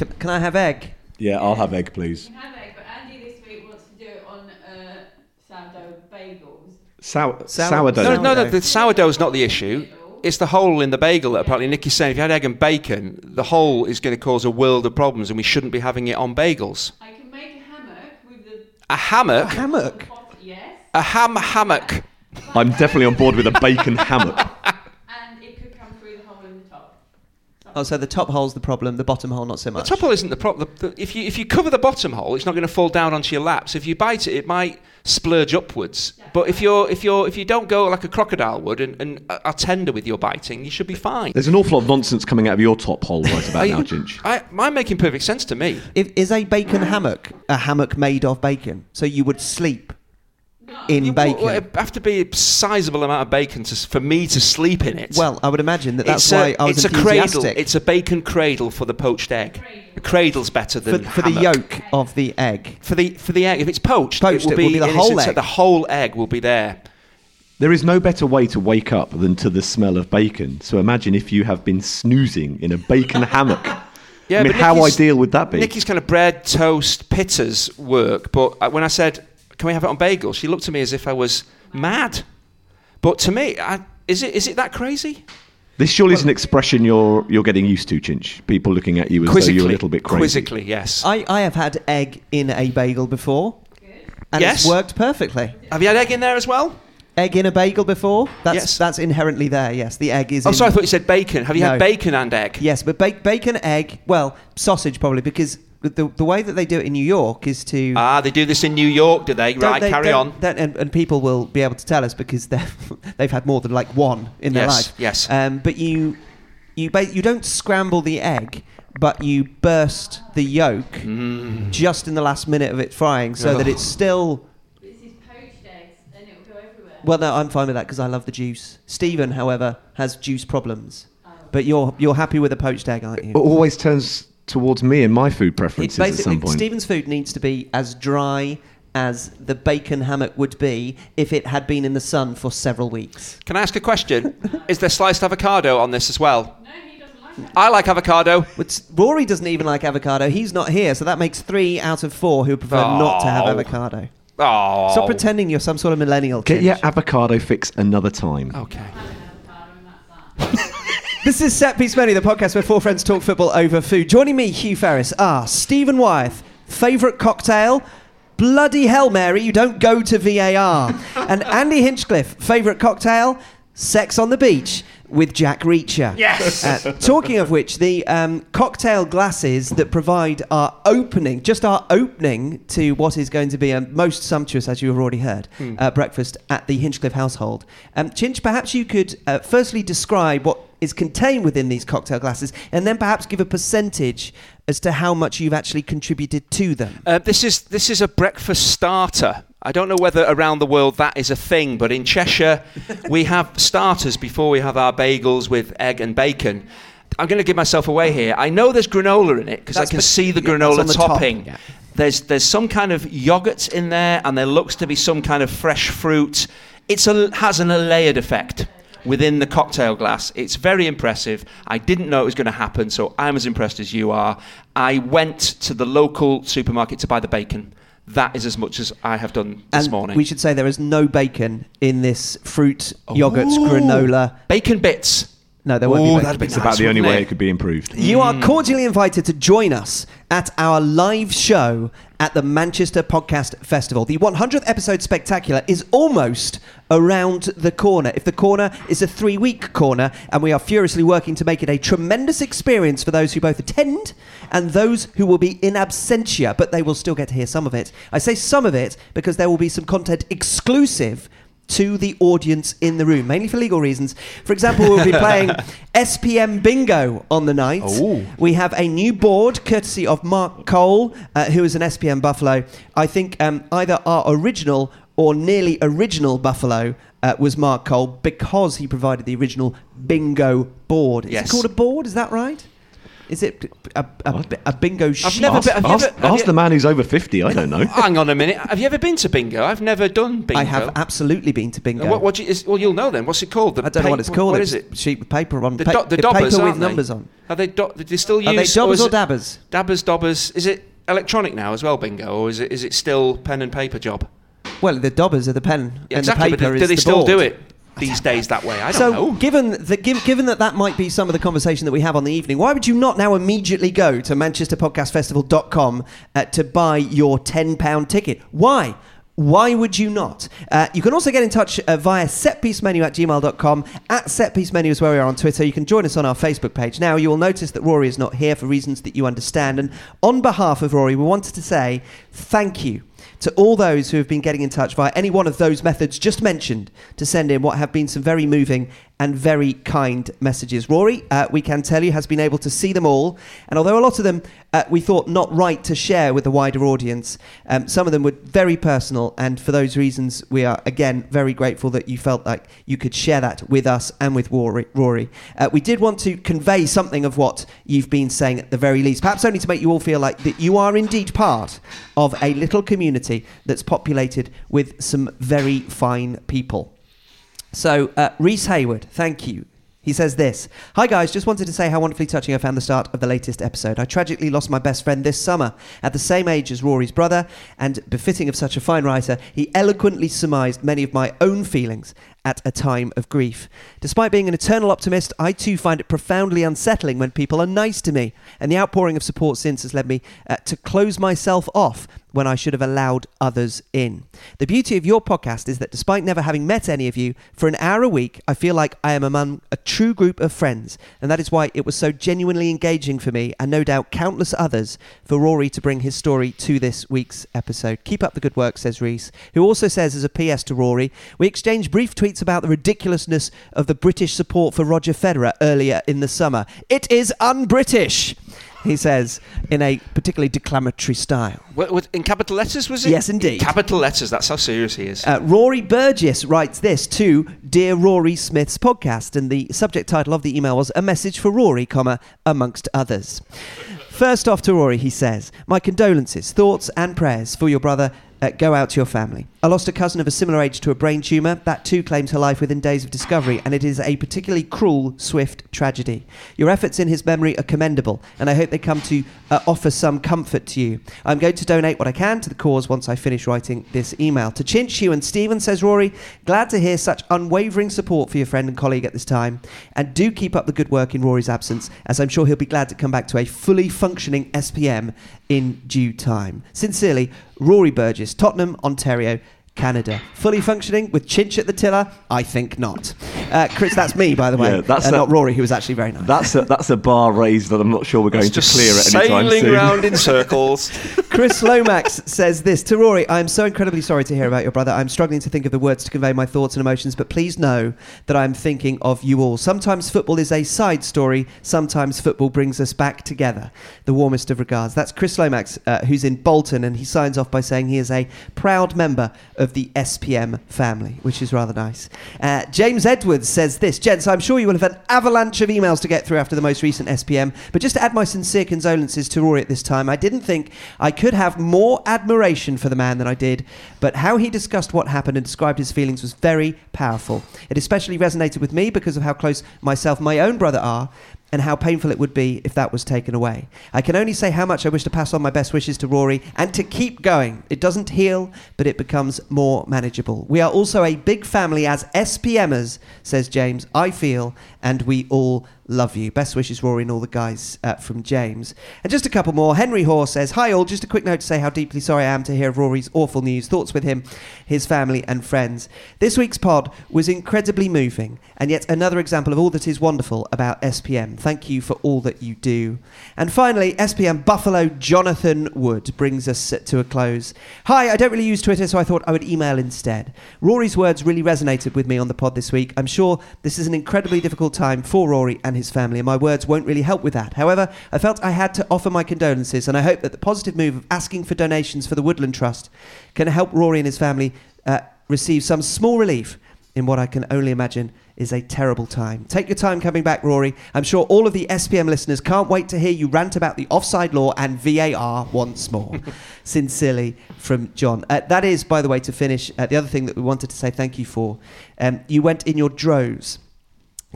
Can, can I have egg? Yeah, I'll have egg, please. You can have egg, but Andy this week wants to do it on uh, sourdough bagels. Sour, Sour- sourdough. No, no, no, Sourdough. the sourdough's not the issue. It's the hole in the bagel that apparently Nicky's saying if you had egg and bacon, the hole is going to cause a world of problems and we shouldn't be having it on bagels. I can make a hammock with the A hammock? Hammock. pot, yes, A ham hammock. I'm definitely on board with a bacon hammock. and it could come through the hole in the top. Oh, so the top hole's the problem, the bottom hole not so much. The top hole isn't the problem. If you, if you cover the bottom hole, it's not going to fall down onto your lap. So if you bite it, it might splurge upwards. But if you're if you're if you don't go like a crocodile would and, and are tender with your biting, you should be fine. There's an awful lot of nonsense coming out of your top hole right about now, Chinch. I, mine making perfect sense to me. If, is a bacon hammock a hammock made of bacon? So you would sleep in You- bacon? well, it'd have to be a sizable amount of bacon to, for me to sleep in it. Well, I would imagine that that's it's why a, I was it's a cradle. It's a bacon cradle for the poached egg. A cradle's better than for the yolk of the egg. For the for the egg, if it's poached, Poached, it will it be, will be the whole egg. The whole egg will be there. There is no better way to wake up than to the smell of bacon. So imagine if you have been snoozing in a bacon hammock. Yeah, I mean, but how Nicky's- ideal would that be? Nicky's kind of bread, toast, pitters work, but uh, when I said, "Can we have it on bagel?" she looked at me as if I was mad. But to me, I, is it is it that crazy? This surely is an expression you're you're getting used to, Chinch. People looking at you as though you're a little bit crazy. quizzically, yes. I, I have had egg in a bagel before, and Yes. it's worked perfectly. have you had egg in there as well? Egg in a bagel before? That's Yes. that's inherently there. Yes, the egg is. Oh, in, sorry, I thought you said bacon. Have you No. had bacon and egg? Yes, but ba- bacon, egg, well, sausage probably because the the way that they do it in New York is to. Ah, they do this in New York, do they? Right, they- carry on. don't- and, and people will be able to tell us because they've they've had more than like one in their Yes, life. yes. Um, but you you ba- you don't scramble the egg, but you burst the yolk Mm. just in the last minute of it frying, so that it's still. This is poached eggs, and it will go everywhere. Well, no, I'm fine with that because I love the juice. Stephen, however, has juice problems. But you're you're happy with a poached egg, aren't you? It always turns towards me and my food preferences at basically some point. Stephen's food needs to be as dry as the bacon hammock would be if it had been in the sun for several weeks. Can I ask a question? is there sliced avocado on this as well? No, he doesn't like it. I like avocado. But Rory doesn't even like avocado. He's not here, so that makes three out of four who prefer not to have Oh. avocado. Oh. Stop pretending you're some sort of millennial. Get Chinch. your avocado fix another time. Okay. This is Set Piece Menu, the podcast where four friends talk football over food. Joining me, Hugh Ferris, are Stephen Wyeth, favourite cocktail, Bloody Hell Mary, you don't go to VAR, and Andy Hinchcliffe, favourite cocktail, Sex on the Beach with Jack Reacher. Yes. Uh, talking of which, the um, cocktail glasses that provide our opening, just our opening to what is going to be a most sumptuous, as you have already heard, uh, breakfast at the Hinchcliffe household. Um, Chinch, perhaps you could uh, firstly describe what is contained within these cocktail glasses, and then perhaps give a percentage as to how much you've actually contributed to them. Uh, this is this is a breakfast starter. I don't know whether around the world that is a thing, but in Cheshire we have starters before we have our bagels with egg and bacon. I'm going to give myself away here. I know there's granola in it because I can the- see the yeah, granola the top, topping. yeah. There's there's some kind of yogurt in there, and there looks to be some kind of fresh fruit. It's a has an layered effect within the cocktail glass. It's very impressive. I didn't know it was going to happen, so I'm as impressed as you are. I went to the local supermarket to buy the bacon. That is as much as I have done this and morning. we should say there is no bacon in this fruit, yogurts, granola. bacon bits. No, there won't Ooh, be bacon. that'd be It's nice, about the only wouldn't way it? it could be improved. You are mm. cordially invited to join us at our live show at the Manchester Podcast Festival. The 100th episode spectacular is almost around the corner. If the corner is a three week corner, and we are furiously working to make it a tremendous experience for those who both attend and those who will be in absentia, but they will still get to hear some of it. I say some of it because there will be some content exclusive to the audience in the room, mainly for legal reasons. For example, we'll be playing SPM Bingo on the night. Oh. We have a new board courtesy of Mark Cole, uh, who is an SPM Buffalo. I think um, either our original or nearly original Buffalo uh, was Mark Cole because he provided the original bingo board. Is Yes. it called a board? Is that right? Is it a, a, a bingo sheet? never ask been- have you ask- ever- have ask you- the man who's over 50, I don't know. Hang on a minute. Have you ever been to bingo? I've never done bingo. I have absolutely been to bingo. What, what do you, is, well, you'll know then. What's it called? The I don't know what it's called. What it's is it? sheet with paper on. The pa- do- the paper dobbers, with aren't they? numbers on. Are they? Do- do they still use? Are they or dobbers is or it- dabbers? Dabbers, dobbers. Is it electronic now as well, bingo, or is it is it still pen and paper job? Well, the dobbers are the pen Yeah, and exactly. the paper but do, is do they the still board. do it these days that way? I don't so, know. given that, given, given that that might be some of the conversation that we have on the evening, why would you not now immediately go to manchesterpodcastfestival.com uh, to buy your £10 ticket? Why? Why would you not? Uh, you can also get in touch uh, via setpiecemenu at gmail.com. At setpiecemenu is where we are on Twitter. You can join us on our Facebook page. Now, you will notice that Rory is not here for reasons that you understand. And on behalf of Rory, we wanted to say thank you to all those who have been getting in touch via any one of those methods just mentioned to send in what have been some very moving and very kind messages. Rory, uh, we can tell you, has been able to see them all. And although a lot of them uh, we thought not right to share with the wider audience, um, some of them were very personal. And for those reasons, we are again very grateful that you felt like you could share that with us and with Rory. Rory. Uh, we did want to convey something of what you've been saying at the very least, perhaps only to make you all feel like that you are indeed part of a little community that's populated with some very fine people. So, uh, Reese Hayward, thank you. He says this Hi guys, just wanted to say how wonderfully touching I found the start of the latest episode. I tragically lost my best friend this summer at the same age as Rory's brother, and befitting of such a fine writer, he eloquently surmised many of my own feelings at a time of grief. Despite being an eternal optimist, I too find it profoundly unsettling when people are nice to me, and the outpouring of support since has led me uh, to close myself off when I should have allowed others in. The beauty of your podcast is that despite never having met any of you, for an hour a week, I feel like I am among a true group of friends, and that is why it was so genuinely engaging for me, and no doubt countless others, for Rory to bring his story to this week's episode. Keep up the good work, says Reese, who also says as a PS to Rory, we exchanged brief tweets about the ridiculousness of the British support for Roger Federer earlier in the summer. It is un-British, he says, in a particularly declamatory style. In capital letters, was it? Yes, indeed. In capital letters. That's how serious he is. Uh, Rory Burgess writes this to Dear Rory Smith's podcast, and the subject title of the email was "A Message for Rory, comma amongst others." First off to Rory, he says, "My condolences, thoughts, and prayers for your brother." Uh, go out to your family. I lost a cousin of a similar age to a brain tumour. That too claimed her life within days of discovery, and it is a particularly cruel, swift tragedy. Your efforts in his memory are commendable, and I hope they come to uh, offer some comfort to you. I'm going to donate what I can to the cause once I finish writing this email. To Chinch, Hugh, and Stephen, says Rory, glad to hear such unwavering support for your friend and colleague at this time, and do keep up the good work in Rory's absence, as I'm sure he'll be glad to come back to a fully functioning SPM in due time. Sincerely, Rory Burgess, Tottenham, Ontario, Canada. Fully functioning with Chinch at the tiller? I think not. Uh, Chris, that's me, by the way. Yeah, that's uh, a- not Rory, who was actually very nice. That's a, that's a bar raised that I'm not sure we're going It's to just clear at any time sailing soon. round in circles. Chris Lomax says this to Rory I am so incredibly sorry to hear about your brother. I'm struggling to think of the words to convey my thoughts and emotions, but please know that I'm thinking of you all. Sometimes football is a side story, sometimes football brings us back together. The warmest of regards. That's Chris Lomax, uh, who's in Bolton, and he signs off by saying he is a proud member of the SPM family, which is rather nice. Uh, James Edwards says this Gents, I'm sure you will have an avalanche of emails to get through after the most recent SPM, but just to add my sincere condolences to Rory at this time, I didn't think I could have more admiration for the man than I did, but how he discussed what happened and described his feelings was very powerful. It especially resonated with me because of how close myself and my own brother are, and how painful it would be if that was taken away. I can only say how much I wish to pass on my best wishes to Rory and to keep going. It doesn't heal, but it becomes more manageable. We are also a big family as SPMers, says James. I feel, and we all love you. Best wishes, Rory, and all the guys uh, from James. And just a couple more. Henry Hoare says, Hi, all. Just a quick note to say how deeply sorry I am to hear of Rory's awful news. Thoughts with him, his family, and friends. This week's pod was incredibly moving, and yet another example of all that is wonderful about SPM. Thank you for all that you do. And finally, SPM Buffalo Jonathan Wood brings us to a close. Hi, I don't really use Twitter, so I thought I would email instead. Rory's words really resonated with me on the pod this week. I'm sure this is an incredibly difficult time for Rory and his family, and my words won't really help with that. However, I felt I had to offer my condolences, and I hope that the positive move of asking for donations for the Woodland Trust can help Rory and his family uh, receive some small relief in what I can only imagine is a terrible time. Take your time coming back, Rory. I'm sure all of the SPM listeners can't wait to hear you rant about the offside law and VAR once more. Sincerely, from John. Uh, that is, by the way, to finish, uh, the other thing that we wanted to say thank you for. Um, you went in your droves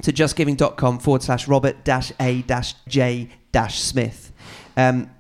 to justgiving.com forward slash Robert dash A dash J dash Smith. Um,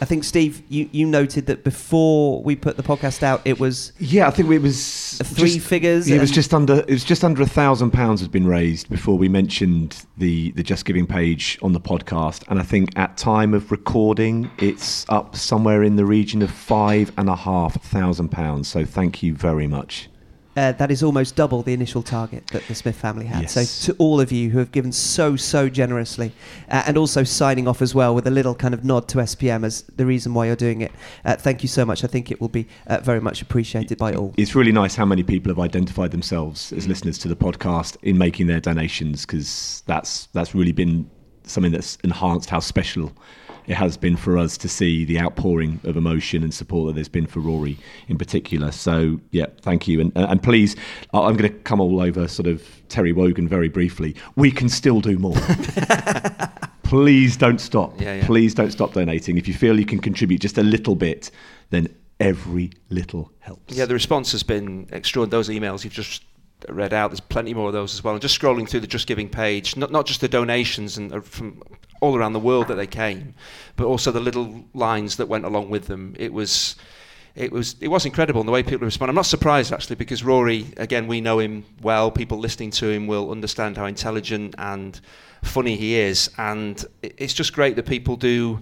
I think, Steve, you, you noted that before we put the podcast out, it was Yeah, I think it was three just- figures. It was just under. It was just under a thousand pounds had been raised before we mentioned the the Just Giving page on the podcast, and I think at time of recording, it's up somewhere in the region of five and a half thousand pounds. So thank you very much. Uh, that is almost double the initial target that the Smith family had. Yes. So, to all of you who have given so, so generously, uh, and also signing off as well with a little kind of nod to SPM as the reason why you're doing it, uh, thank you so much. I think it will be uh, very much appreciated by all. It's really nice how many people have identified themselves as listeners to the podcast in making their donations because that's that's really been something that's enhanced how special it has been for us to see the outpouring of emotion and support that there's been for Rory in particular. So yeah, thank you, and and please, I'm going to come all over sort of Terry Wogan very briefly. We can still do more. please don't stop. Yeah, yeah. Please don't stop donating. If you feel you can contribute just a little bit, then every little helps. Yeah, the response has been extraordinary. Those emails you've just read out, there's plenty more of those as well. And just scrolling through the Just Giving page, not, not just the donations and uh, from all around the world that they came, but also the little lines that went along with them. It was. It was it was incredible in the way people respond. I'm not surprised actually because Rory, again, we know him well. People listening to him will understand how intelligent and funny he is, and it's just great that people do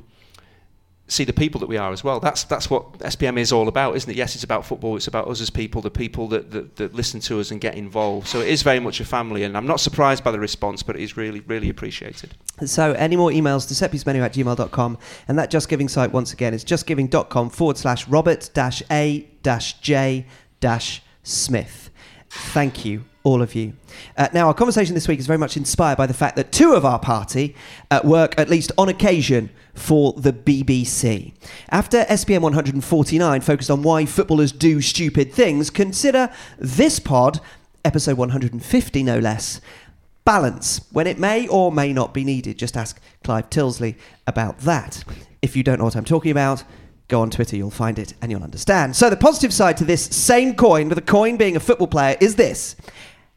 see the people that we are as well. That's that's what SPM is all about, isn't it? Yes, it's about football. It's about us as people, the people that, that, that listen to us and get involved. So it is very much a family, and I'm not surprised by the response, but it is really, really appreciated. So, any more emails to setpiecemenu at gmail.com. And that Just Giving site, once again, is justgiving.com forward slash Robert dash A dash J dash Smith. Thank you, all of you. Uh, now, our conversation this week is very much inspired by the fact that two of our party uh, work, at least on occasion, for the BBC. After SPM 149 focused on why footballers do stupid things, consider this pod, episode 150 no less, balance when it may or may not be needed. Just ask Clive Tyldesley about that. If you don't know what I'm talking about, go on Twitter, you'll find it and you'll understand. So, the positive side to this same coin, with a coin being a football player, is this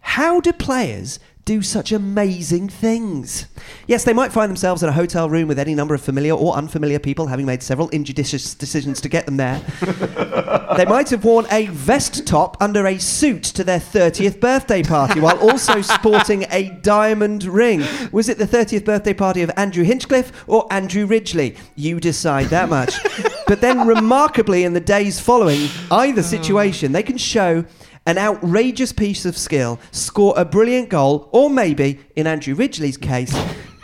How do players do such amazing things? Yes, they might find themselves in a hotel room with any number of familiar or unfamiliar people, having made several injudicious decisions to get them there. They might have worn a vest top under a suit to their 30th birthday party while also sporting a diamond ring. Was it the 30th birthday party of Andrew Hinchcliffe or Andrew Ridgeley? You decide that much. but then, remarkably, in the days following either situation, they can show an outrageous piece of skill, score a brilliant goal, or maybe, in Andrew Ridgeley's case,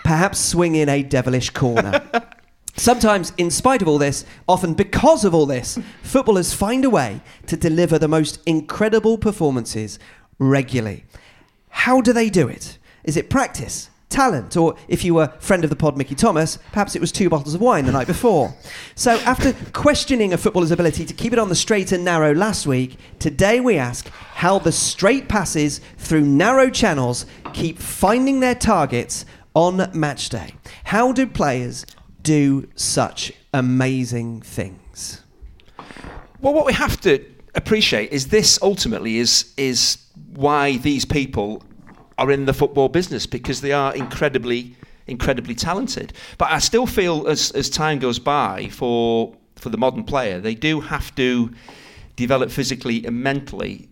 perhaps swing in a devilish corner. Sometimes, in spite of all this, often because of all this, footballers find a way to deliver the most incredible performances regularly. How do they do it? Is it practice, talent, or if you were friend of the pod, Mickey Thomas, perhaps it was two bottles of wine the night before? So, after questioning a footballer's ability to keep it on the straight and narrow last week, today we ask how the straight passes through narrow channels keep finding their targets on match day. How do players do such amazing things? Well, what we have to appreciate is this ultimately is is why these people are in the football business because they are incredibly incredibly talented. But I still feel as as time goes by for for the modern player, they do have to develop physically and mentally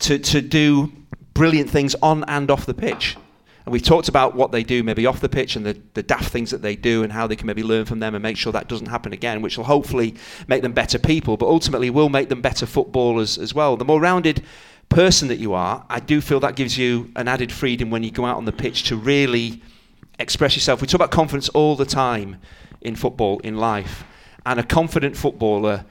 to to do brilliant things on and off the pitch. And we've talked about what they do maybe off the pitch and the, the daft things that they do and how they can maybe learn from them and make sure that doesn't happen again, which will hopefully make them better people, but ultimately will make them better footballers as well. The more rounded person that you are, I do feel that gives you an added freedom when you go out on the pitch to really express yourself. We talk about confidence all the time in football, in life. And a confident footballer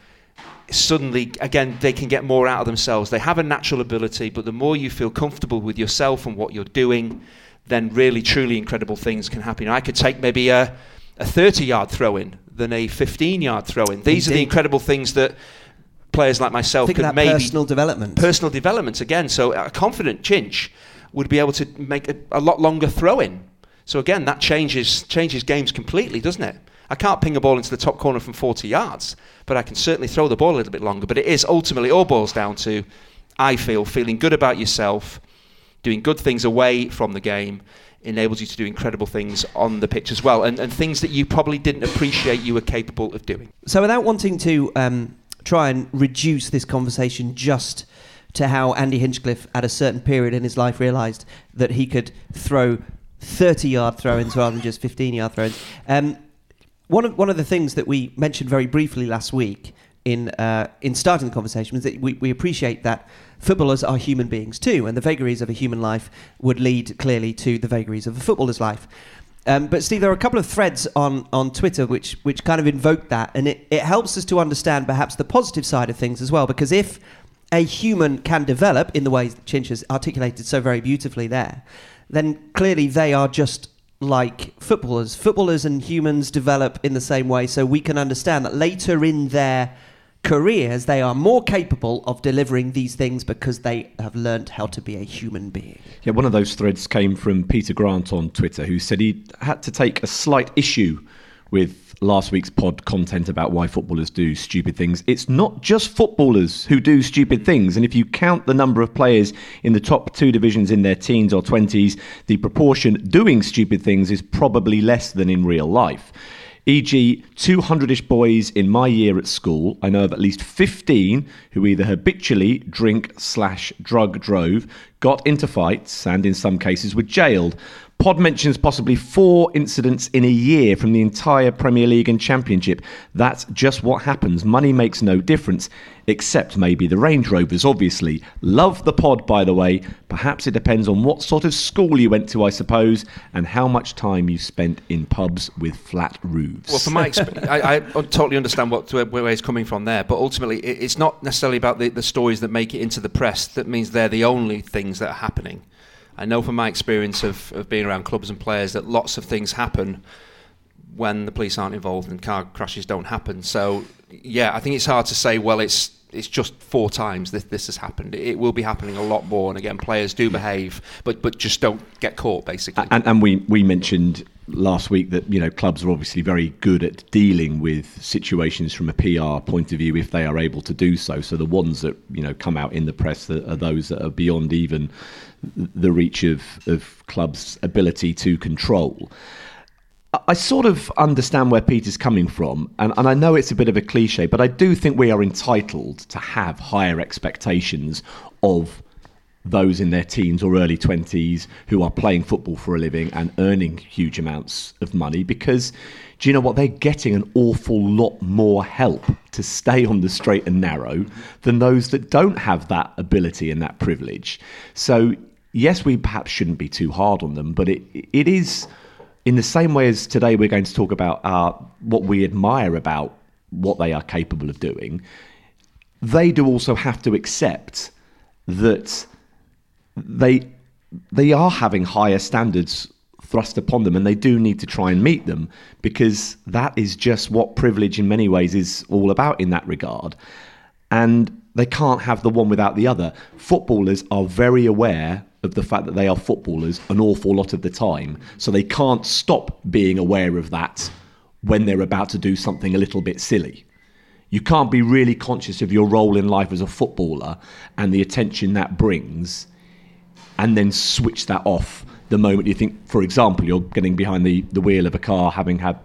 suddenly again they can get more out of themselves they have a natural ability but the more you feel comfortable with yourself and what you're doing then really truly incredible things can happen i could take maybe a, a 30 yard throw in than a 15 yard throw in these are the incredible things that players like myself Think could maybe personal development. personal development again. So a confident Chinch would be able to make a, a lot longer throw in. So again, that changes changes games completely, doesn't it? I can't ping a ball into the top corner from 40 yards, but I can certainly throw the ball a little bit longer. But it is ultimately all boils down to, I feel, feeling good about yourself, doing good things away from the game enables you to do incredible things on the pitch as well, and, and things that you probably didn't appreciate you were capable of doing. So, without wanting to um, try and reduce this conversation just to how Andy Hinchcliffe, at a certain period in his life, realised that he could throw 30 yard throw ins rather than just 15 yard throw ins. Um, one, of, one of the things that we mentioned very briefly last week in, uh, in starting the conversation was that we, we appreciate that footballers are human beings too, and the vagaries of a human life would lead clearly to the vagaries of a footballer's life. Um, but Steve, there are a couple of threads on, on Twitter which which kind of invoke that, and it, it helps us to understand perhaps the positive side of things as well. Because if a human can develop in the that Chinch has articulated so very beautifully there, then clearly they are just like footballers. Footballers and humans develop in the same way, so we can understand that later in their careers, they are more capable of delivering these things because they have learnt how to be a human being. Yeah, one of those threads came from Peter Grant on Twitter, who said he had to take a slight issue with last week's pod content about why footballers do stupid things. It's not just footballers who do stupid things. And if you count the number of players in the top two divisions in their teens or 20s, the proportion doing stupid things is probably less than in real life. E.g., 200 ish boys in my year at school, I know of at least 15 who either habitually drink slash drug drove, got into fights, and in some cases were jailed. Pod mentions possibly four incidents in a year from the entire Premier League and Championship. That's just what happens. Money makes no difference, except maybe the Range Rovers, obviously. Love the pod, by the way. Perhaps it depends on what sort of school you went to, I suppose, and how much time you spent in pubs with flat roofs. Well, from my experience, I, I totally understand what, where he's coming from there, but ultimately, it's not necessarily about the, the stories that make it into the press that means they're the only things that are happening. I know from my experience of, of being around clubs and players that lots of things happen when the police aren't involved and car crashes don't happen. So, yeah, I think it's hard to say, well, it's it's just four times this this has happened. It will be happening a lot more. And again, players do behave, but but just don't get caught, basically. And, and we we mentioned last week that you know clubs are obviously very good at dealing with situations from a PR point of view if they are able to do so. So the ones that you know come out in the press are, are those that are beyond even the reach of, of clubs' ability to control. I sort of understand where Peter's coming from, and, and I know it's a bit of a cliche, but I do think we are entitled to have higher expectations of those in their teens or early 20s who are playing football for a living and earning huge amounts of money because do you know what? They're getting an awful lot more help to stay on the straight and narrow than those that don't have that ability and that privilege. So yes, we perhaps shouldn't be too hard on them, but it it is in the same way as today we're going to talk about uh, what we admire about what they are capable of doing. They do also have to accept that they they are having higher standards thrust upon them and they do need to try and meet them because that is just what privilege in many ways is all about in that regard and they can't have the one without the other footballers are very aware of the fact that they are footballers an awful lot of the time. So they can't stop being aware of that when they're about to do something a little bit silly. You can't be really conscious of your role in life as a footballer and the attention that brings and then switch that off the moment you think, for example, you're getting behind the, the wheel of a car having had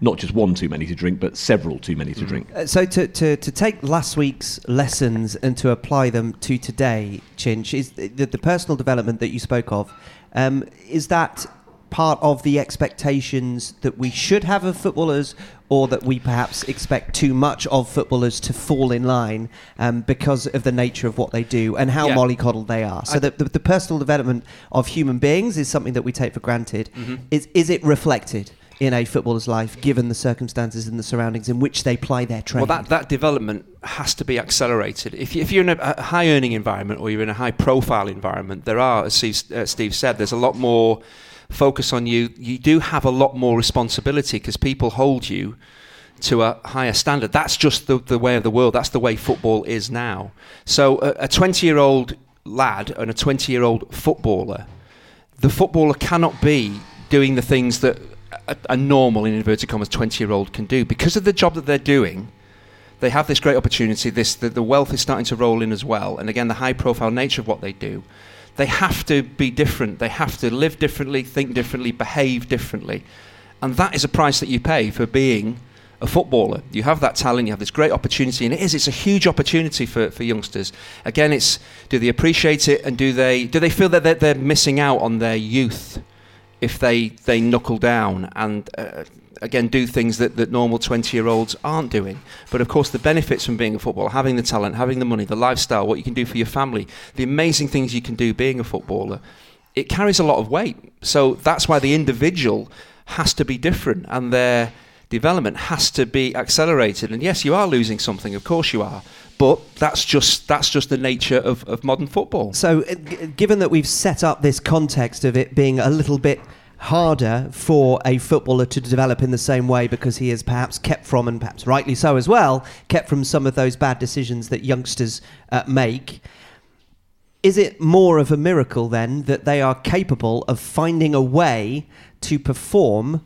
not just one too many to drink, but several too many to mm. drink. Uh, so to, to, to take last week's lessons and to apply them to today, Chinch, is the, the personal development that you spoke of, um, is that part of the expectations that we should have of footballers or that we perhaps expect too much of footballers to fall in line um, because of the nature of what they do and how yeah. mollycoddled they are. So the, the, the, personal development of human beings is something that we take for granted. Mm-hmm. Is, is it reflected? In a footballer's life, given the circumstances and the surroundings in which they ply their trade. Well, that, that development has to be accelerated. If, you, if you're in a, a high earning environment or you're in a high profile environment, there are, as Steve, uh, Steve said, there's a lot more focus on you. You do have a lot more responsibility because people hold you to a higher standard. That's just the, the way of the world. That's the way football is now. So a 20 year old lad and a 20 year old footballer, the footballer cannot be doing the things that a, a normal, in inverted commas, 20 year old can do. Because of the job that they're doing, they have this great opportunity. This the, the wealth is starting to roll in as well, and again, the high profile nature of what they do. They have to be different. They have to live differently, think differently, behave differently. And that is a price that you pay for being a footballer. You have that talent, you have this great opportunity, and it is, it's a huge opportunity for, for youngsters. Again, it's do they appreciate it and do they, do they feel that they're, they're missing out on their youth if they, they knuckle down and uh, again do things that, that normal 20 year olds aren't doing. But of course the benefits from being a footballer having the talent having the money the lifestyle what you can do for your family the amazing things you can do being a footballer it carries a lot of weight. So that's why the individual has to be different and their development has to be accelerated and yes you are losing something of course you are but that's just that's just the nature of, of modern football So, uh, g- given that we've set up this context of it being a little bit harder for a footballer to develop in the same way because he is perhaps kept from, and perhaps rightly so as well, kept from some of those bad decisions that youngsters uh, make. Is it more of a miracle then that they are capable of finding a way to perform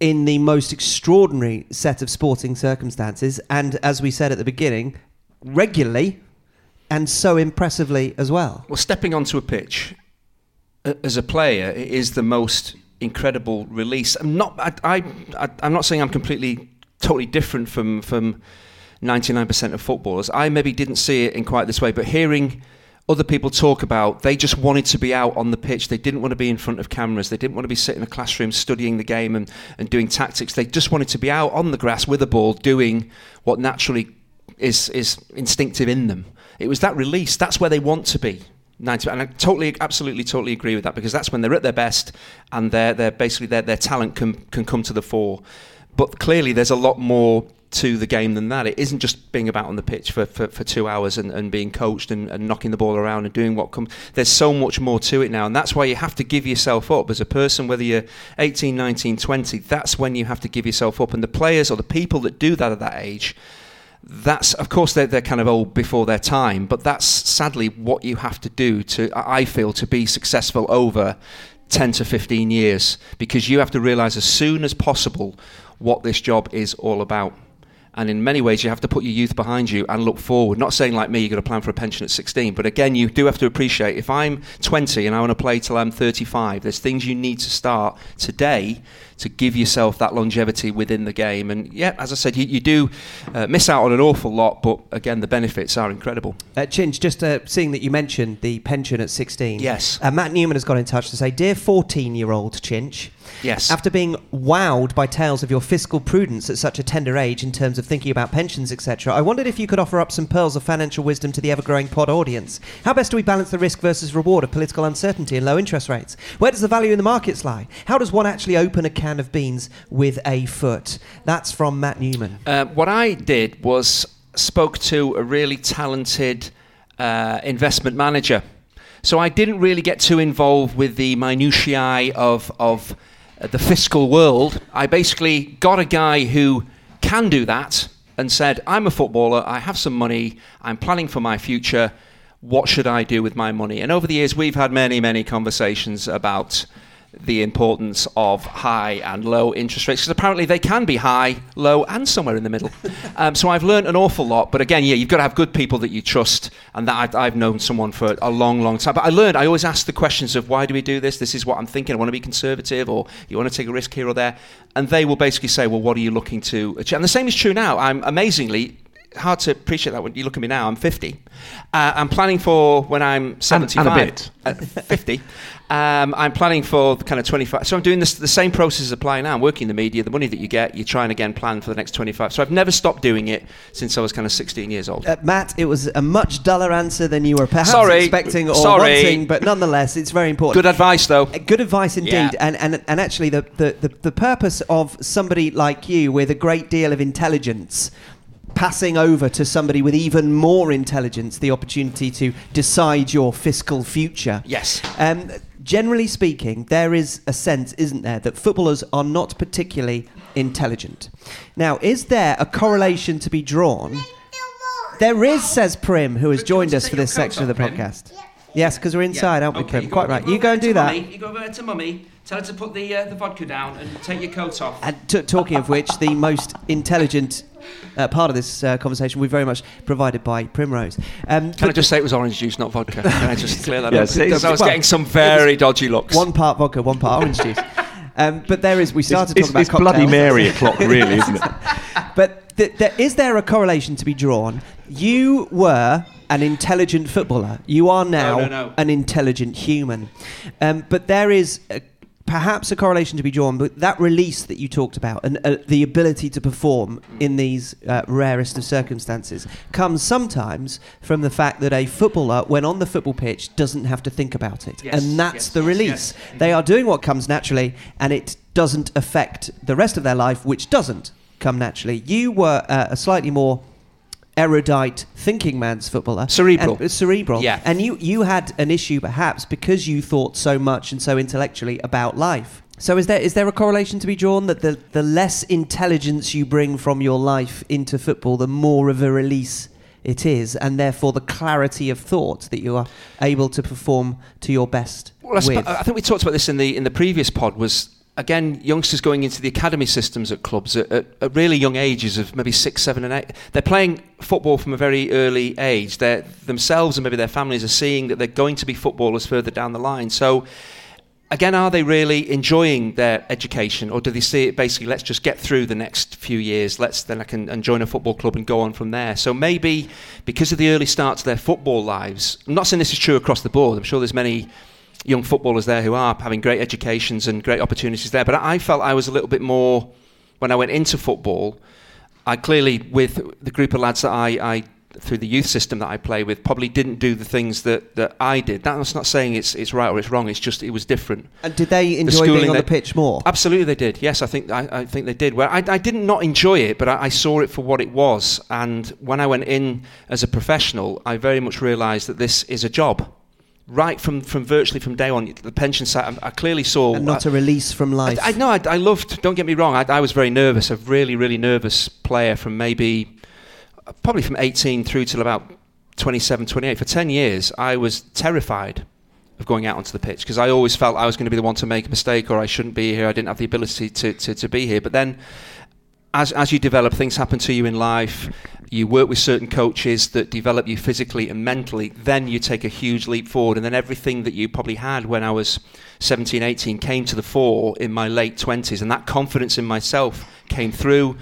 in the most extraordinary set of sporting circumstances and, as we said at the beginning, regularly and so impressively as well? Well, stepping onto a pitch as a player is the most incredible release. I'm not. I, I, I'm not saying I'm completely, totally different from from 99% of footballers. I maybe didn't see it in quite this way, but hearing other people talk about they just wanted to be out on the pitch. They didn't want to be in front of cameras. They didn't want to be sitting in a classroom studying the game and, and doing tactics. They just wanted to be out on the grass with a ball doing what naturally is is instinctive in them. It was that release. That's where they want to be. 90, and I totally, absolutely, totally agree with that because that's when they're at their best and they're, they're basically their, their talent can, can come to the fore. But clearly, there's a lot more to the game than that. It isn't just being about on the pitch for, for, for two hours and, and being coached and, and knocking the ball around and doing what comes. There's so much more to it now. And that's why you have to give yourself up as a person, whether you're 18, 19, 20. That's when you have to give yourself up. And the players or the people that do that at that age, that's of course they're, they're kind of old before their time but that's sadly what you have to do to i feel to be successful over 10 to 15 years because you have to realize as soon as possible what this job is all about and in many ways you have to put your youth behind you and look forward. Not saying like me you've got to plan for a pension at 16 but again you do have to appreciate if i'm 20 and i want to play till i'm 35 there's things you need to start today to give yourself that longevity within the game. And yeah, as I said, you, you do uh, miss out on an awful lot, but again, the benefits are incredible. Uh, Chinch, just uh, seeing that you mentioned the pension at 16. Yes. Uh, Matt Newman has got in touch to say, Dear 14 year old Chinch, Yes. after being wowed by tales of your fiscal prudence at such a tender age in terms of thinking about pensions, etc., I wondered if you could offer up some pearls of financial wisdom to the ever growing pod audience. How best do we balance the risk versus reward of political uncertainty and low interest rates? Where does the value in the markets lie? How does one actually open a can of beans with a foot? That's from Matt Newman. Uh, what I did was spoke to a really talented uh, investment manager. So I didn't really get too involved with the minutiae of of uh, the fiscal world. I basically got a guy who can do that and said, "I'm a footballer. I have some money. I'm planning for my future. What should I do with my money?" And over the years, we've had many, many conversations about the importance of high and low interest rates because apparently they can be high, low, and somewhere in the middle. um, so I've learned an awful lot. But again, yeah, you've got to have good people that you trust, and that I've, I've known someone for a long, long time. But I learned. I always ask the questions of why do we do this? This is what I'm thinking. I want to be conservative, or you want to take a risk here or there, and they will basically say, well, what are you looking to achieve? And the same is true now. I'm amazingly hard to appreciate that when you look at me now. I'm 50. Uh, I'm planning for when I'm 75. and a bit. Uh, 50. Um, I'm planning for the kind of 25. So I'm doing this, the same process as applying now. I'm working the media. The money that you get, you try and again plan for the next 25. So I've never stopped doing it since I was kind of 16 years old. Uh, Matt, it was a much duller answer than you were perhaps Sorry. expecting or Sorry. wanting, but nonetheless, it's very important. Good advice, though. Uh, Good advice indeed, Yeah. and, and and actually the, the, the, the purpose of somebody like you with a great deal of intelligence passing over to somebody with even more intelligence the opportunity to decide your fiscal future. Yes. Um, generally speaking, there is a sense, isn't there, that footballers are not particularly intelligent. Now, is there a correlation to be drawn? There is, says Prim, who has Prim, do you want joined us for this section of the podcast. Yes, because we're inside, aren't we, Okay, Prim? Quite right. You go and do that. Mummy. You go over to mummy. Tell her to put the uh, the vodka down and take your coat off. And t- talking of which, the most intelligent uh, part of this uh, conversation, we're very much provided by Primrose. Um, Can I just say it was orange juice, not vodka? Can I just clear that Yeah, up? see, Because I was well, getting some very dodgy looks. one part vodka, one part orange juice. Um, but there is. We started it's, talking it's, about it's Bloody cocktails. Mary o'clock, really, isn't it? But th- th- is there a correlation to be drawn? You were an intelligent footballer. You are now no, no. an intelligent human. Um, but there is a, perhaps a correlation to be drawn. But that release that you talked about and uh, the ability to perform in these uh, rarest of circumstances comes sometimes from the fact that a footballer, when on the football pitch, doesn't have to think about it, Yes, and that's yes, the release. yes. They are doing what comes naturally, and it doesn't affect the rest of their life, which doesn't come naturally. You were uh, a slightly more erudite thinking man's footballer Cerebral. and, uh, cerebral Yeah. and you you had an issue perhaps because you thought so much and so intellectually about life so is there is there a correlation to be drawn that the the less intelligence you bring from your life into football the more of a release it is and therefore the clarity of thought that you are able to perform to your best Well, I, sp- I think we talked about this in the in the previous pod. Was again youngsters going into the academy systems at clubs at, at, at really young ages of maybe six, seven, and eight. They're playing football from a very early age. They're, themselves and maybe their families are seeing that they're going to be footballers further down the line. So. Again, are they really enjoying their education, or do they see it basically? Let's just get through the next few years. Let's then I can and join a football club and go on from there. So maybe because of the early start to their football lives, I'm not saying this is true across the board. I'm sure there's many young footballers there who are having great educations and great opportunities there. But I felt I was a little bit more when I went into football. I clearly, with the group of lads that I, I through the youth system that I play with, probably didn't do the things that, that I did. That's not saying it's it's right or it's wrong. It's just it was different. and did they enjoy schooling being on the pitch more Absolutely, they did. Yes, I think I, I think they did. Well, I, I didn't not enjoy it, but I, I saw it for what it was. And when I went in as a professional, I very much realised that this is a job. Right from, from virtually from day one, the pension side, I, I clearly saw. and not a release from life I, I know. I, I loved. Don't get me wrong. I, I was very nervous. A really, really nervous player from maybe, probably from 18 through till about 27, 28. For 10 years, I was terrified of going out onto the pitch because I always felt I was going to be the one to make a mistake or I shouldn't be here. I didn't have the ability to, to, to be here. But then, as as you develop, things happen to you in life. You work with certain coaches that develop you physically and mentally. Then you take a huge leap forward, and then everything that you probably had when I was 17, 18 came to the fore in my late 20s, and that confidence in myself came through.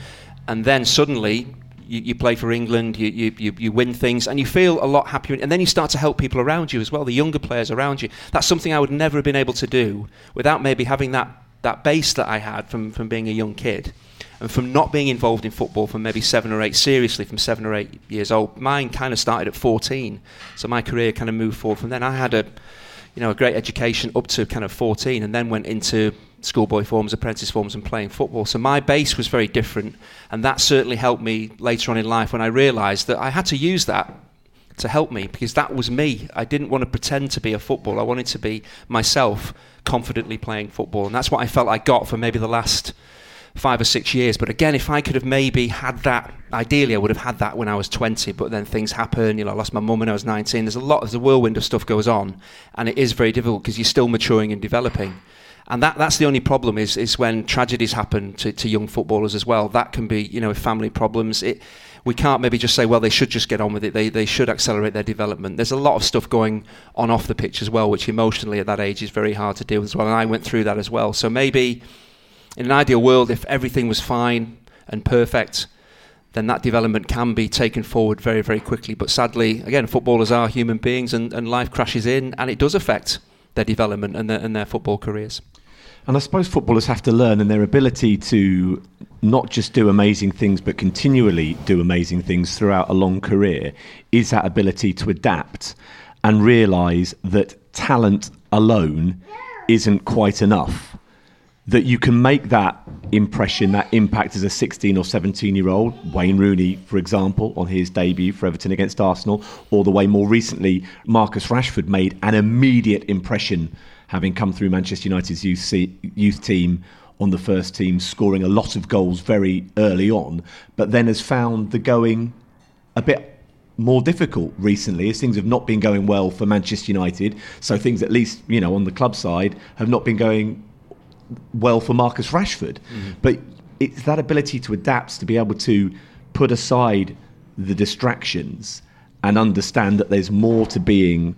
And then suddenly, you, you play for England, you, you, you, win things, and you feel a lot happier. And then you start to help people around you as well, the younger players around you. That's something I would never have been able to do without maybe having that, that base that I had from, from being a young kid and from not being involved in football from maybe seven or eight, seriously from seven or eight years old. Mine kind of started at 14, so my career kind of moved forward from then. I had a, you know, a great education up to kind of 14, and then went into schoolboy forms, apprentice forms, and playing football. So my base was very different, and that certainly helped me later on in life when I realised that I had to use that to help me because that was me. I didn't want to pretend to be a footballer. I wanted to be myself, confidently playing football, and that's what I felt I got for maybe the last five or six years. But again, if I could have maybe had that, ideally, I would have had that when I was 20. But then things happen. You know, I lost my mum when I was 19. There's a lot, of a whirlwind of stuff goes on, and it is very difficult because you're still maturing and developing. And that, that's the only problem is, is when tragedies happen to, to young footballers as well. That can be, you know, family problems. It, we can't maybe just say, well, they should just get on with it. They, they should accelerate their development. There's a lot of stuff going on off the pitch as well, which emotionally at that age is very hard to deal with as well. And I went through that as well. So maybe in an ideal world, if everything was fine and perfect, then that development can be taken forward very, very quickly. But sadly, again, footballers are human beings and, and life crashes in and it does affect their development and their, and their football careers. And I suppose footballers have to learn, and their ability to not just do amazing things, but continually do amazing things throughout a long career, is that ability to adapt and realise that talent alone isn't quite enough. That you can make that impression, that impact as a 16 or 17 year old, Wayne Rooney, for example, on his debut for Everton against Arsenal, or the way more recently Marcus Rashford made an immediate impression having come through Manchester United's youth, youth team on the first team, scoring a lot of goals very early on, but then has found the going a bit more difficult recently as things have not been going well for Manchester United. So things, at least you know, on the club side, have not been going well for Marcus Rashford. Mm-hmm. But it's that ability to adapt, to be able to put aside the distractions and understand that there's more to being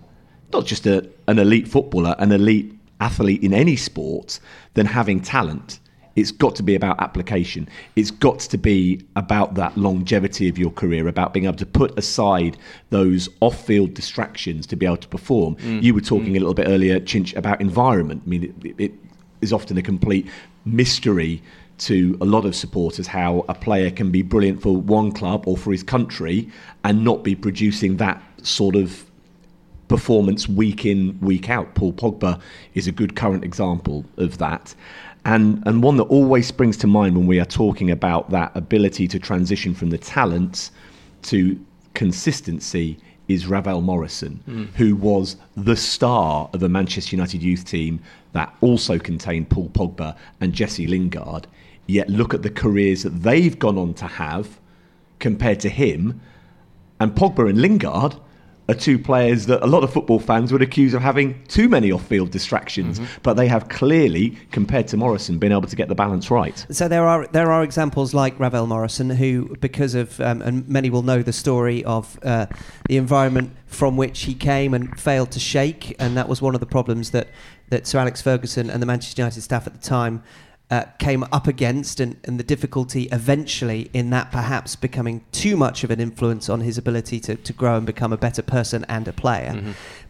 not just a, an elite footballer, an elite athlete in any sport, than having talent. It's got to be about application. It's got to be about that longevity of your career, about being able to put aside those off field distractions to be able to perform. Mm. You were talking mm. a little bit earlier, Chinch, about environment. I mean, it, it is often a complete mystery to a lot of supporters how a player can be brilliant for one club or for his country and not be producing that sort of performance week in week out. Paul Pogba is a good current example of that. And, and one that always springs to mind when we are talking about that ability to transition from the talent to consistency is Ravel Morrison, who was the star of a Manchester United youth team that also contained Paul Pogba and Jesse Lingard. Yet look at the careers that they've gone on to have compared to him. And Pogba and Lingard are two players that a lot of football fans would accuse of having too many off-field distractions, but they have clearly, compared to Morrison, been able to get the balance right. So there are there are examples like Ravel Morrison, who, because of um, and many will know the story of uh, the environment from which he came and failed to shake, and that was one of the problems that that Sir Alex Ferguson and the Manchester United staff at the time. Uh, came up against and, and the difficulty eventually in that perhaps becoming too much of an influence on his ability to, to grow and become a better person and a player.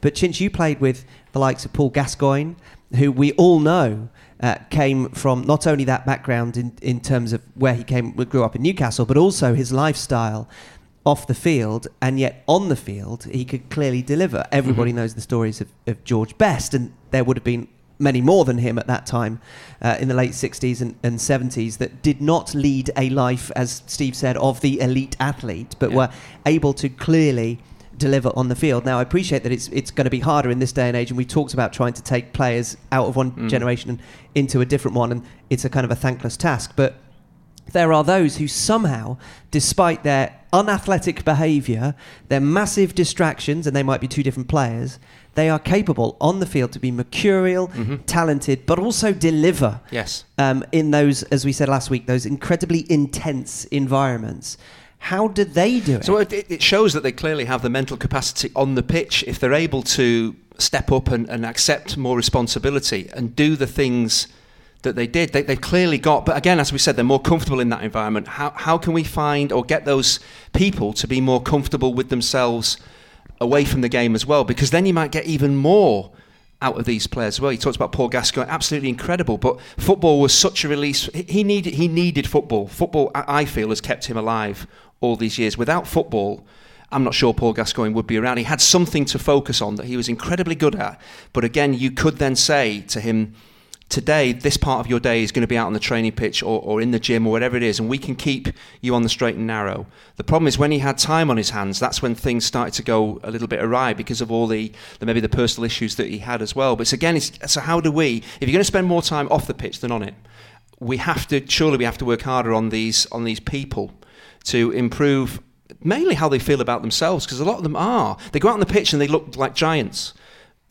But Chinch, you played with the likes of Paul Gascoigne, who we all know uh, came from not only that background in, in terms of where he came, grew up in Newcastle, but also his lifestyle off the field, and yet on the field he could clearly deliver. Everybody knows the stories of, of George Best, and there would have been many more than him at that time uh, in the late 60s and, and 70s that did not lead a life, as Steve said, of the elite athlete, but Yeah. were able to clearly deliver on the field. Now, I appreciate that it's it's going to be harder in this day and age, and we talked about trying to take players out of one generation and into a different one, and it's a kind of a thankless task. But there are those who somehow, despite their unathletic behaviour, their massive distractions, and they might be two different players, they are capable on the field to be mercurial, talented, but also deliver Yes. um, in those, as we said last week, those incredibly intense environments. How do they do it? So it, it shows that they clearly have the mental capacity on the pitch if they're able to step up and, and accept more responsibility and do the things that they did. They, they've clearly got, but again, as we said, they're more comfortable in that environment. How, how can we find or get those people to be more comfortable with themselves away from the game as well? Because then you might get even more out of these players as well. He talks about Paul Gascoigne, absolutely incredible. But football was such a release. He- needed he needed football. Football, I feel, has kept him alive all these years. Without football, I'm not sure Paul Gascoigne would be around. He had something to focus on that he was incredibly good at. But again, you could then say to him, today, this part of your day is going to be out on the training pitch or, or in the gym or whatever it is, and we can keep you on the straight and narrow. The problem is when he had time on his hands, that's when things started to go a little bit awry because of all the, the maybe the personal issues that he had as well. But it's, again, it's, so how do we, if you're going to spend more time off the pitch than on it, we have to surely we have to work harder on these on these people to improve mainly how they feel about themselves because a lot of them are they go out on the pitch and they look like giants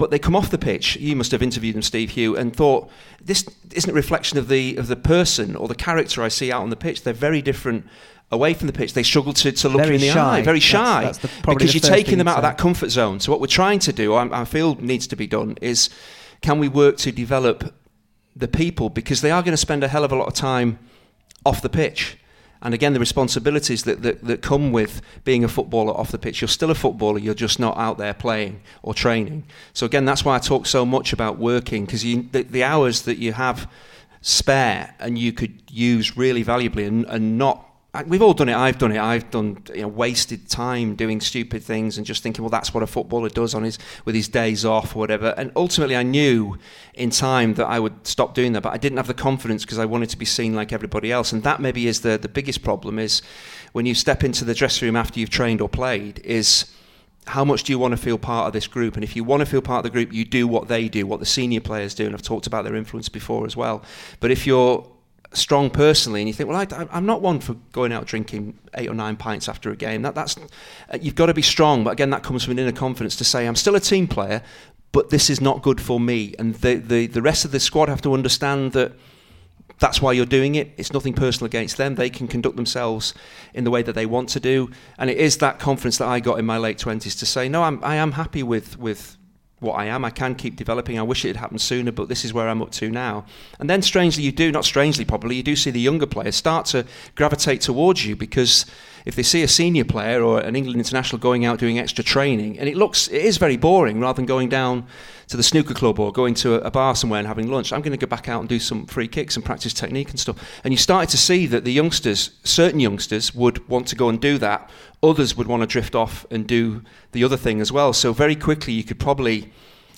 but they come off the pitch. You must have interviewed them Steve Hugh and thought this isn't a reflection of the of the person or the character I see out on the pitch. They're very different away from the pitch. They struggle to, to look Very you in the shy. eye very shy. that's the- because you're taking them out of that comfort zone. So what we're trying to do I, I feel needs to be done is can we work to develop the people? Because they are going to spend a hell of a lot of time off the pitch. And again, the responsibilities that, that, that come with being a footballer off the pitch. You're still a footballer, you're just not out there playing or training. So, again, that's why I talk so much about working because the, the hours that you have spare and you could use really valuably and, and not. We've all done it. I've done it. I've done you know, wasted time doing stupid things and just thinking, well, that's what a footballer does on his with his days off or whatever. And ultimately, I knew in time that I would stop doing that, but I didn't have the confidence because I wanted to be seen like everybody else. And that maybe is the the biggest problem is when you step into the dressing room after you've trained or played is how much do you want to feel part of this group? And if you want to feel part of the group, you do what they do, what the senior players do. And I've talked about their influence before as well. But if you're strong personally and you think, well, I, I'm not one for going out drinking eight or nine pints after a game. That, that's uh, you've got to be strong. But again, that comes from an inner confidence to say, I'm still a team player, but this is not good for me. And the, the, the rest of the squad have to understand that that's why you're doing it. It's nothing personal against them. They can conduct themselves in the way that they want to do. And it is that confidence that I got in my late 20s to say, no, I'm, I am happy with, with what I am. I can keep developing. I wish it had happened sooner, but this is where I'm up to now. And then, strangely, you do, not strangely probably, you do see the younger players start to gravitate towards you because if they see a senior player or an England international going out doing extra training, and it looks, it is very boring rather than going down to the snooker club or going to a, bar somewhere and having lunch. I'm going to go back out and do some free kicks and practice technique and stuff. And you started to see that the youngsters, certain youngsters, would want to go and do that. Others would want to drift off and do the other thing as well. So very quickly, you could probably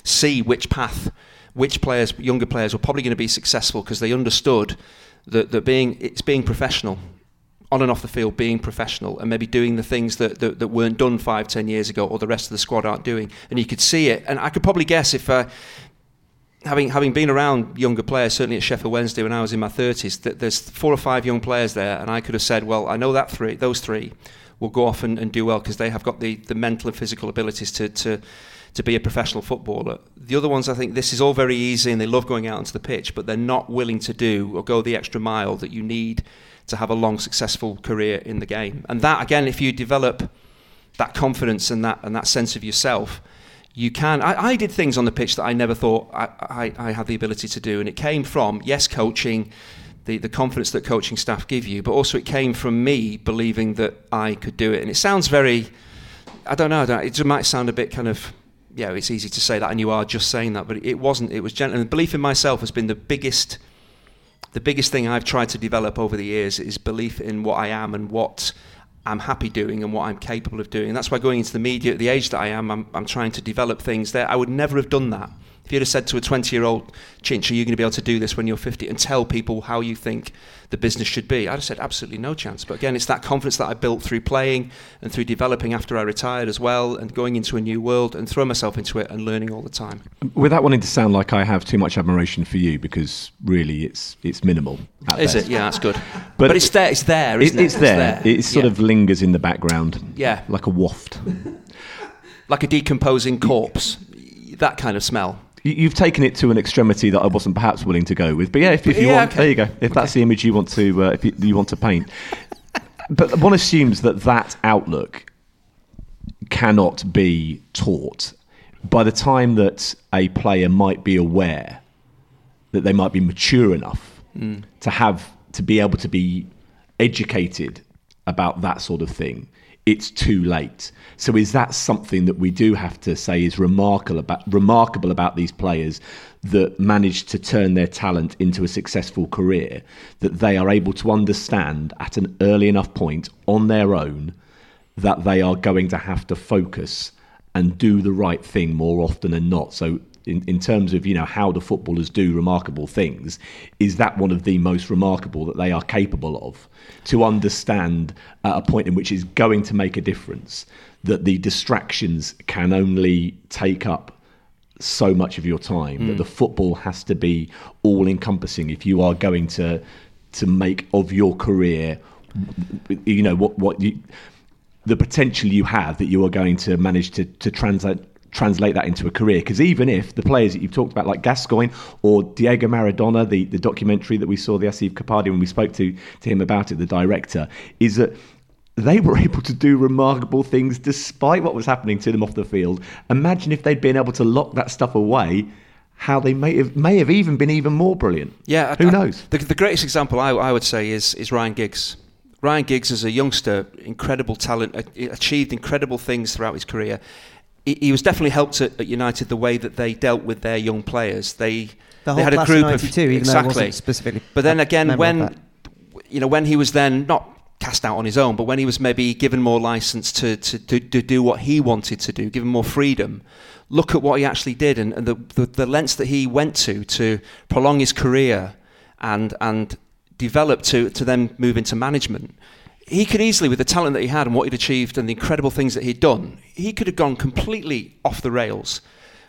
see which path, which players, younger players, were probably going to be successful because they understood that, that being it's being professional on and off the field being professional and maybe doing the things that, that, that, weren't done five, ten years ago or the rest of the squad aren't doing. And you could see it. And I could probably guess if, uh, having, having been around younger players, certainly at Sheffield Wednesday when I was in my 30s, that there's four or five young players there. And I could have said, well, I know that three, those three will go off and, and do well because they have got the, the mental and physical abilities to, to, to be a professional footballer. The other ones, I think this is all very easy and they love going out onto the pitch, but they're not willing to do or go the extra mile that you need to have a long, successful career in the game. And that, again, if you develop that confidence and that and that sense of yourself, you can. I, I did things on the pitch that I never thought I, I, I, had the ability to do, and it came from yes, coaching, the the confidence that coaching staff give you, but also it came from me believing that I could do it. And it sounds very, I don't know, I don't, it might sound a bit kind of. Yeah, it's easy to say that, and you are just saying that, but it wasn't. It was gentle. And belief in myself has been the biggest the biggest thing I've tried to develop over the years is belief in what I am and what I'm happy doing and what I'm capable of doing. And that's why going into the media at the age that I am, I'm, I'm trying to develop things there. I would never have done that if you'd have said to a 20 year old, Chinch, are you going to be able to do this when you're 50 and tell people how you think the business should be? I'd have said absolutely no chance. But again, it's that confidence that I built through playing and through developing after I retired as well and going into a new world and throwing myself into it and learning all the time. Without wanting to sound like I have too much admiration for you, because really it's it's minimal. Is best. it? Yeah, that's good. But, but it's there. It's there. It, it? It's there. It's there. It sort yeah. of lingers in the background. Yeah, like a waft, like a decomposing corpse. That kind of smell. You've taken it to an extremity that I wasn't perhaps willing to go with, but yeah, if, if you yeah, want, okay. there you go. If okay. that's the image you want to, uh, if you, you want to paint, but one assumes that that outlook cannot be taught. By the time that a player might be aware that they might be mature enough mm. to have to be able to be educated about that sort of thing, it's too late. So is that something that we do have to say is remarkable about remarkable about these players that manage to turn their talent into a successful career that they are able to understand at an early enough point on their own that they are going to have to focus and do the right thing more often than not. So in, in terms of you know how the footballers do remarkable things, is that one of the most remarkable that they are capable of to understand at a point in which is going to make a difference that the distractions can only take up so much of your time mm. that hmm. the football has to be all encompassing if you are going to to make of your career you know what what you the potential you have that you are going to manage to to translate translate that into a career. Because even if the players that you've talked about, like Gascoigne or Diego Maradona, the, the documentary that we saw, the Asif Kapadia, when we spoke to, to him about it, the director, is that they were able to do remarkable things despite what was happening to them off the field. Imagine if they'd been able to lock that stuff away. How they may have may have even been even more brilliant. Yeah, who I, knows? The, the greatest example I, I would say is is Ryan Giggs. Ryan Giggs, as a youngster, incredible talent, achieved incredible things throughout his career he, he was definitely helped at, at, United the way that they dealt with their young players. They the they had a group of, even exactly specifically. But then again, when you know when he was then not cast out on his own, but when he was maybe given more license to, to, to, to, do what he wanted to do, given more freedom, look at what he actually did and, and the, the, the lengths that he went to to prolong his career and, and develop to, to then move into management he could easily, with the talent that he had and what he'd achieved and the incredible things that he'd done, he could have gone completely off the rails.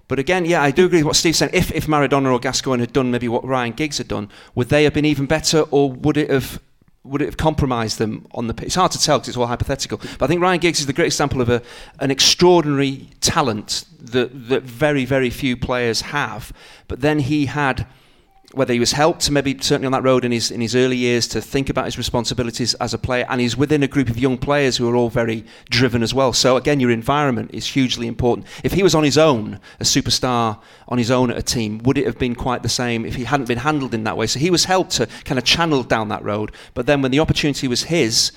But again, yeah, I do agree with what Steve's saying. If, if Maradona or Gascoigne had done maybe what Ryan Giggs had done, would they have been even better, or would it have would it have compromised them on the pitch? It's hard to tell because it's all hypothetical. But I think Ryan Giggs is the great example of a, an extraordinary talent that, that very, very few players have. But then he had whether he was helped maybe certainly on that road in his in his early years to think about his responsibilities as a player, and he's within a group of young players who are all very driven as well. So again, your environment is hugely important. If he was on his own, a superstar on his own at a team, would it have been quite the same if he hadn't been handled in that way? So he was helped to kind of channel down that road, but then when the opportunity was his,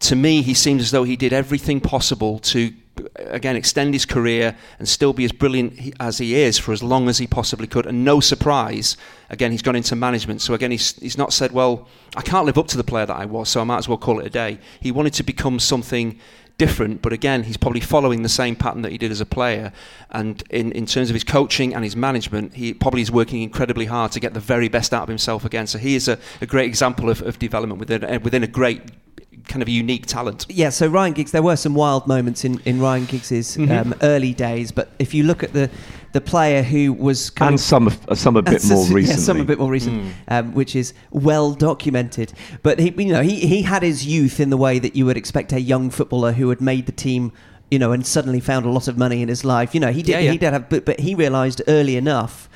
to me, he seemed as though he did everything possible to again extend his career and still be as brilliant as he is for as long as he possibly could. And no surprise again he's gone into management. So again he's, he's not said well I can't live up to the player that I was so I might as well call it a day. He wanted to become something different but again he's probably following the same pattern that he did as a player. And in, in terms of his coaching and his management he probably is working incredibly hard to get the very best out of himself again. So he is a, a great example of, of development within, within a great kind of a unique talent. Yeah, so Ryan Giggs, there were some wild moments in, in Ryan Giggs's Mm-hmm. um, early days, but if you look at the the player who was and some of- some a bit and more so- recently. Yeah, some a bit more recent, um, which is well documented. But he, you know, he, he had his youth in the way that you would expect a young footballer who had made the team, you know, and suddenly found a lot of money in his life. You know, he did Yeah, yeah. he did have, but, but he realised early enough.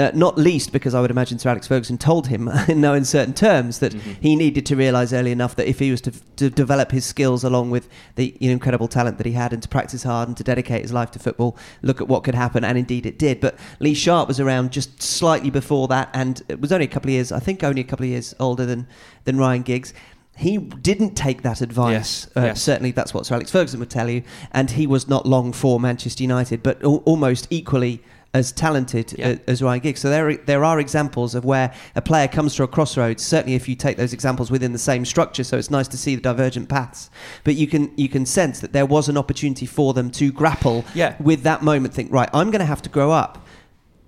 Uh, not least because I would imagine Sir Alex Ferguson told him in no uncertain terms that Mm-hmm. he needed to realise early enough that if he was to, to develop his skills along with the you know, incredible talent that he had and to practice hard and to dedicate his life to football, look at what could happen, and indeed it did. But Lee Sharpe was around just slightly before that, and it was only a couple of years, I think, only a couple of years older than than Ryan Giggs. He didn't take that advice. Yes, Uh, yes. Certainly, that's what Sir Alex Ferguson would tell you. And he was not long for Manchester United, but al- almost equally as talented Yeah. as Ryan Giggs. So there, there are examples of where a player comes to a crossroads. Certainly, if you take those examples within the same structure, so it's nice to see the divergent paths. But you can you can sense that there was an opportunity for them to grapple Yeah. with that moment. Think, right, I'm going to have to grow up.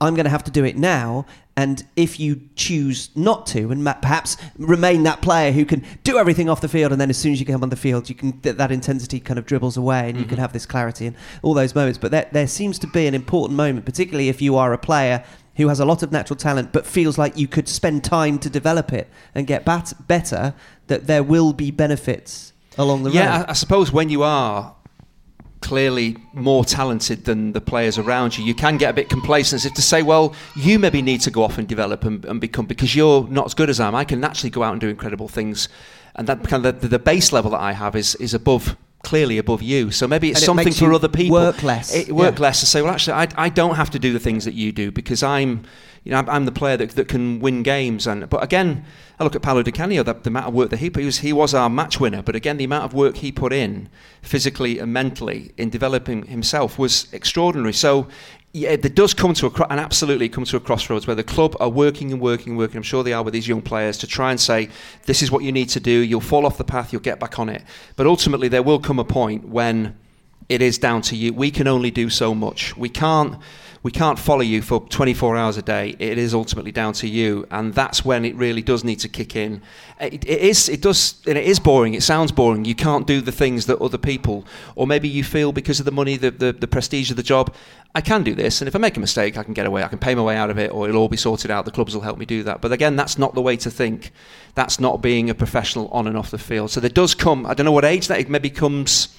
I'm going to have to do it now. And if you choose not to, and perhaps remain that player who can do everything off the field, and then as soon as you come on the field, you can th- that intensity kind of dribbles away, and you mm-hmm. can have this clarity and all those moments. But there, there seems to be an important moment, particularly if you are a player who has a lot of natural talent, but feels like you could spend time to develop it and get bat- better. That there will be benefits along the yeah, road. I, I suppose when you are clearly more talented than the players around you, you can get a bit complacent as if to say, well, you maybe need to go off and develop and, and become because you're not as good as I am. I can naturally go out and do incredible things, and that kind of the, the base level that I have is is above. Clearly above you, so maybe it's And it something makes for other people. work less. It, work Yeah. less to say, well, actually, I, I don't have to do the things that you do because I'm, you know, I'm, I'm the player that, that can win games. And but again, I look at Paolo Di Canio, the, the amount of work that he put. He was, he was our match winner, but again, the amount of work he put in, physically and mentally, in developing himself was extraordinary. So. Yeah, there does come to a and absolutely come to a crossroads where the club are working and working and working. I'm sure they are with these young players to try and say, "This is what you need to do. You'll fall off the path. You'll get back on it." But ultimately, there will come a point when it is down to you. We can only do so much. We can't we can't follow you for 24 hours a day. It is ultimately down to you, and that's when it really does need to kick in. It, it is it does and it is boring. It sounds boring. You can't do the things that other people, or maybe you feel because of the money, the, the, the prestige of the job, I can do this, and if I make a mistake, I can get away. I can pay my way out of it, or it'll all be sorted out. The clubs will help me do that. But again, that's not the way to think. That's not being a professional on and off the field. So there does come. I don't know what age that it maybe comes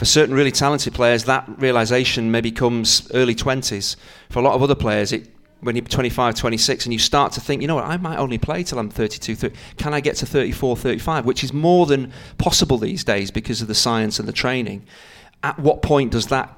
for certain really talented players, that realization maybe comes early 20s. For a lot of other players, it when you're 25, 26, and you start to think, you know what, I might only play till I'm 32, 30. Can I get to 34, 35? Which is more than possible these days because of the science and the training. At what point does that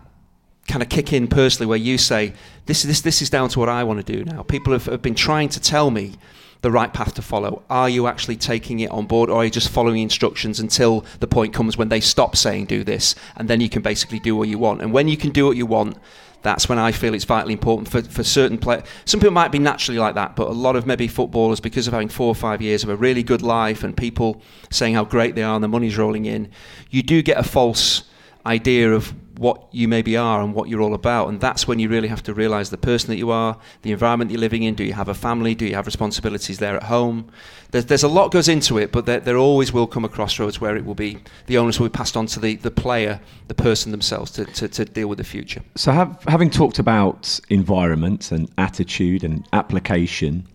kind of kick in personally where you say, this, this, this is down to what I want to do now? People have, have been trying to tell me the right path to follow. Are you actually taking it on board or are you just following instructions until the point comes when they stop saying do this and then you can basically do what you want? And when you can do what you want, that's when I feel it's vitally important for, for certain players. Some people might be naturally like that, but a lot of maybe footballers, because of having four or five years of a really good life and people saying how great they are and the money's rolling in, you do get a false idea of what you maybe are and what you're all about. And that's when you really have to realize the person that you are, the environment you're living in. Do you have a family? Do you have responsibilities there at home? There's, there's a lot goes into it, but there, there always will come a crossroads where it will be the onus will be passed on to the, the player, the person themselves to, to, to deal with the future. So, have, having talked about environment and attitude and application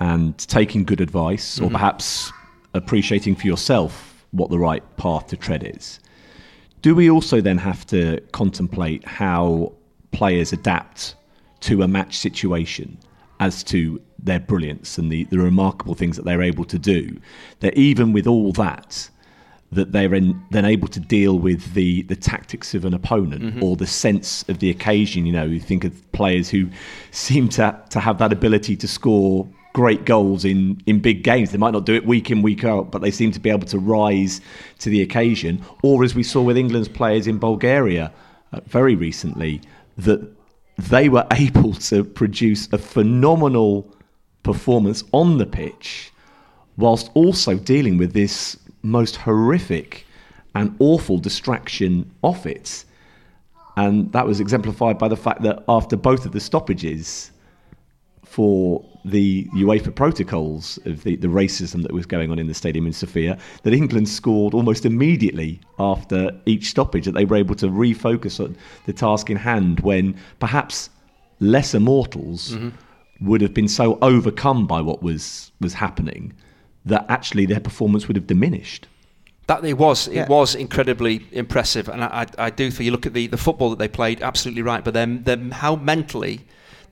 and taking good advice, or mm-hmm. perhaps appreciating for yourself what the right path to tread is, do we also then have to contemplate how players adapt to a match situation as to their brilliance and the, the remarkable things that they're able to do. That even with all that, that they're in, then able to deal with the, the tactics of an opponent Mm-hmm. or the sense of the occasion. You know, you think of players who seem to to have that ability to score great goals in, in big games. They might not do it week in, week out, but they seem to be able to rise to the occasion. Or as we saw with England's players in Bulgaria uh, very recently, that they were able to produce a phenomenal performance on the pitch whilst also dealing with this most horrific and awful distraction off it. And that was exemplified by the fact that after both of the stoppages for the UEFA protocols of the, the racism that was going on in the stadium in Sofia, that England scored almost immediately after each stoppage, that they were able to refocus on the task in hand when perhaps lesser mortals mm-hmm. would have been so overcome by what was, was happening that actually their performance would have diminished. That it was, Yeah. it was incredibly impressive, and I, I, I do think you look at the, the football that they played, absolutely right. But then, then how mentally,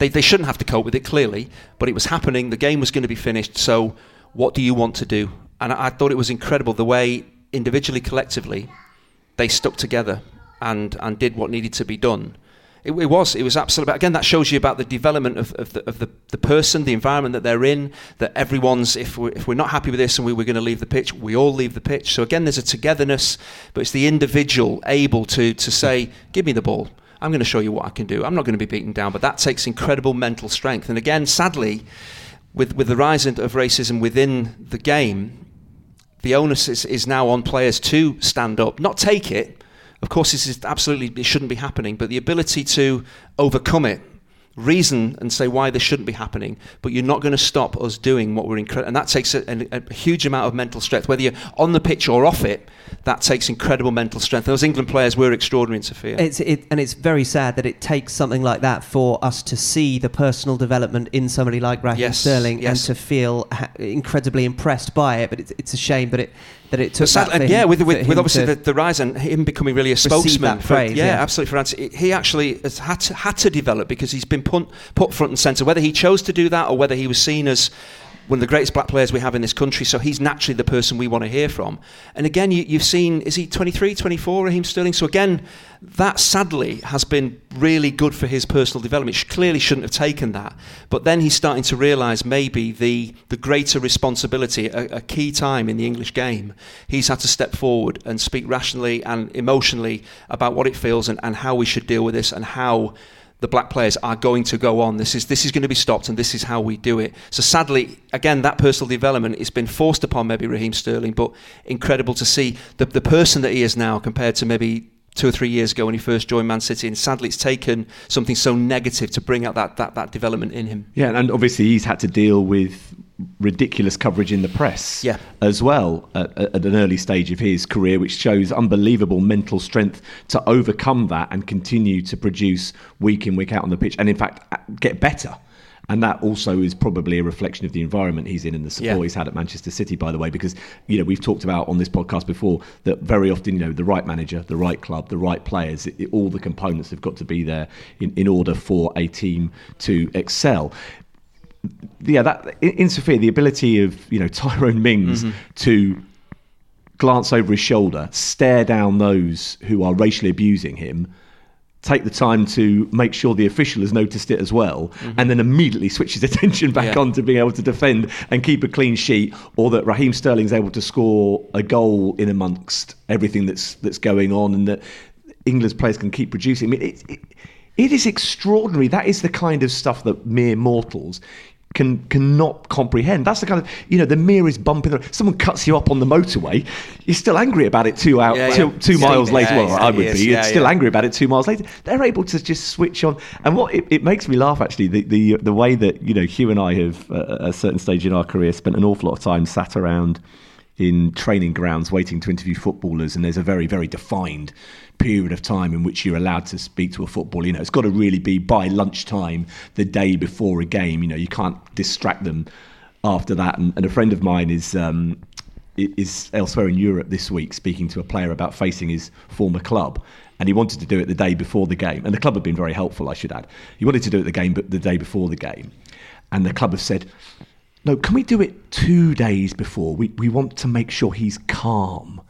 they, they shouldn't have to cope with it clearly, but it was happening. The game was going to be finished. So, what do you want to do? And I, I thought it was incredible the way individually, collectively, they stuck together and and did what needed to be done. It, it was it was absolutely again that shows you about the development of, of, the, of the, the person, the environment that they're in. That everyone's if we're, if we're not happy with this and we were going to leave the pitch, we all leave the pitch. So again, there's a togetherness, but it's the individual able to to say, "Give me the ball." I'm going to show you what I can do. I'm not going to be beaten down, but that takes incredible mental strength. And again, sadly, with with the rise of racism within the game, the onus is, is now on players to stand up, not take it. Of course, this is absolutely it shouldn't be happening, but the ability to overcome it, reason and say why this shouldn't be happening. But you're not going to stop us doing what we're incredible, and that takes a, a, a huge amount of mental strength. Whether you're on the pitch or off it, that takes incredible mental strength. Those England players were extraordinary in Sofia. It's it, and it's very sad that it takes something like that for us to see the personal development in somebody like Raheem Yes, Sterling yes. and to feel ha- incredibly impressed by it. But it's, it's a shame that it that it took sad- and yeah, with, with, with obviously the, the rise and him becoming really a spokesman. for- praise, yeah, yeah. absolutely. For Anthony. He actually has had to, had to develop because he's been put, put front and centre. Whether he chose to do that or whether he was seen as one of the greatest black players we have in this country, so he's naturally the person we want to hear from. And again, you, you've seen, is he 23, 24, Raheem Sterling? So again, that sadly has been really good for his personal development. He clearly shouldn't have taken that. But then he's starting to realise maybe the, the greater responsibility, a, a key time in the English game. He's had to step forward and speak rationally and emotionally about what it feels and, and how we should deal with this and how the black players are going to go on. This is this is going to be stopped, and this is how we do it. So sadly, again, that personal development has been forced upon maybe Raheem Sterling, but incredible to see the the person that he is now compared to maybe two or three years ago when he first joined Man City. And sadly, it's taken something so negative to bring out that that, that development in him. Yeah, and obviously he's had to deal with ridiculous coverage in the press Yeah. as well at, at an early stage of his career, which shows unbelievable mental strength to overcome that and continue to produce week in, week out on the pitch, and in fact, uh, get better. And that also is probably a reflection of the environment he's in and the support Yeah. he's had at Manchester City, by the way, because you know we've talked about on this podcast before that very often you know the right manager, the right club, the right players, it, it- all the components have got to be there in, in order for a team to excel yeah, that in, in Sofia, the ability of you know Tyrone Mings mm-hmm. to glance over his shoulder, stare down those who are racially abusing him, take the time to make sure the official has noticed it as well, mm-hmm. and then immediately switch his attention back Yeah. on to being able to defend and keep a clean sheet, or that Raheem Sterling's able to score a goal in amongst everything that's that's going on, and that England's players can keep producing. I mean, it, it, it is extraordinary. That is the kind of stuff that mere mortals can cannot comprehend. That's the kind of you know the merest bump in the someone cuts you up on the motorway, you're still angry about it two out Yeah, yeah. two, two Yeah, miles yeah, later. Well, I would be. It's still angry about it two miles later. They're able to just switch on, and what it, it makes me laugh actually the, the the way that you know Hugh and I have uh, at a certain stage in our career spent an awful lot of time sat around in training grounds waiting to interview footballers and there's a very very defined period of time in which you're allowed to speak to a footballer you know it's got to really be by lunchtime the day before a game you know you can't distract them after that. And, and a friend of mine is um, is elsewhere in Europe this week speaking to a player about facing his former club and he wanted to do it the day before the game. And the club had been very helpful I should add. He wanted to do it the game but the day before the game. And the club have said, no, can we do it two days before? We, we want to make sure he's calm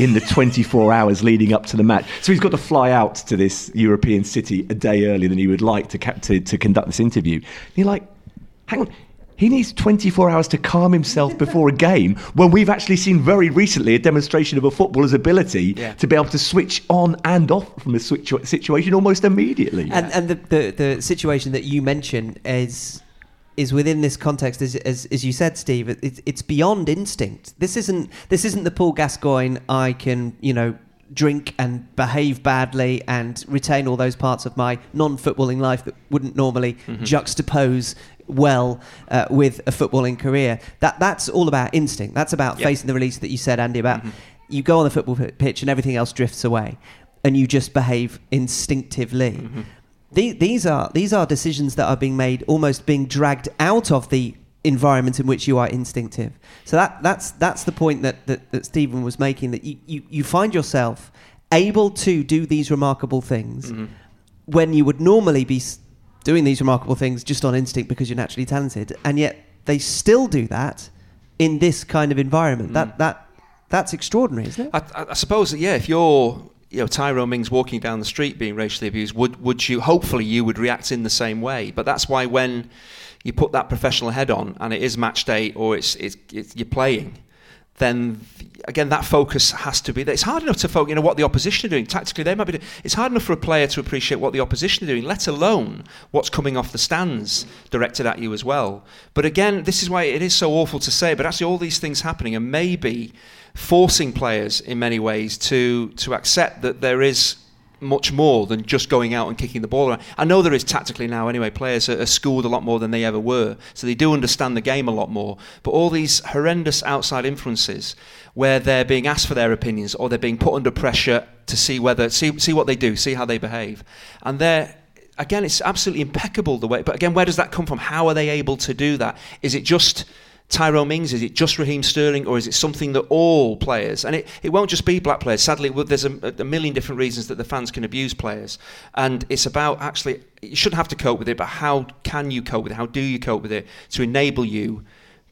in the 24 hours leading up to the match. So he's got to fly out to this European city a day earlier than he would like to, to, to conduct this interview. And you're like, hang on. He needs 24 hours to calm himself before a game when we've actually seen very recently a demonstration of a footballer's ability Yeah. to be able to switch on and off from a situ- situation almost immediately. And and the, the the situation that you mention is is within this context, as as, as you said, Steve. It, it's it's beyond instinct. This isn't this isn't the Paul Gascoigne. I can you know drink and behave badly and retain all those parts of my non-footballing life that wouldn't normally mm-hmm. juxtapose well uh, with a footballing career. That that's all about instinct. That's about Yep. facing the release that you said, Andy. About mm-hmm. you go on the football pi- pitch and everything else drifts away, and you just behave instinctively. Mm-hmm. The- These are these are decisions that are being made, almost being dragged out of the environment in which you are instinctive. So that that's that's the point that that, that Stephen was making. That you, you you find yourself able to do these remarkable things mm-hmm. when you would normally be doing these remarkable things just on instinct because you're naturally talented, and yet they still do that in this kind of environment. Mm-hmm. That that that's extraordinary, isn't it? I, I- I suppose that yeah, if you're you know Tyrone Mings walking down the street being racially abused, would would you hopefully you would react in the same way? But that's why when you put that professional head on and it is match day or it's it's, it's you're playing, then again that focus has to be there. It's hard enough to focus, you know, what the opposition are doing tactically. They might be. Doing, it's hard enough for a player to appreciate what the opposition are doing, let alone what's coming off the stands directed at you as well. But again, this is why it is so awful to say. But actually, all these things happening and maybe forcing players in many ways to to accept that there is much more than just going out and kicking the ball around. I know there is tactically now anyway. Players are, schooled a lot more than they ever were, so they do understand the game a lot more. But all these horrendous outside influences, where they're being asked for their opinions or they're being put under pressure to see whether see see what they do, see how they behave, and they're again, it's absolutely impeccable the way. But again, where does that come from? How are they able to do that? Is it just Tyrone Mings? Is it just Raheem Sterling, or is it something that all players? And it, it won't just be black players. Sadly, there's a, a million different reasons that the fans can abuse players, and it's about actually you shouldn't have to cope with it, but how can you cope with it? How do you cope with it to enable you?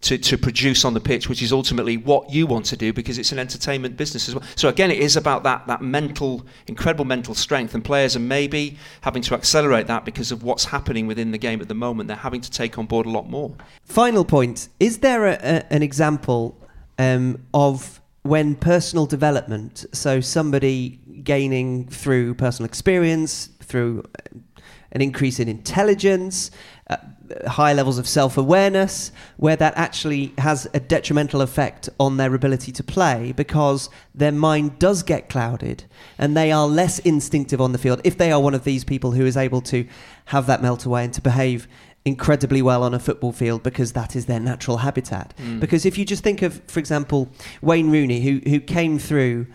To, to produce on the pitch, which is ultimately what you want to do because it's an entertainment business as well. So again, it is about that that mental, incredible mental strength, and players are maybe having to accelerate that because of what's happening within the game at the moment. They're having to take on board a lot more. Final point: Is there a, a, an example um, of when personal development, so somebody gaining through personal experience, through uh, an increase in intelligence, uh, high levels of self awareness, where that actually has a detrimental effect on their ability to play because their mind does get clouded and they are less instinctive on the field if they are one of these people who is able to have that melt away and to behave incredibly well on a football field because that is their natural habitat. Mm. Because if you just think of, for example, Wayne Rooney, who, who came through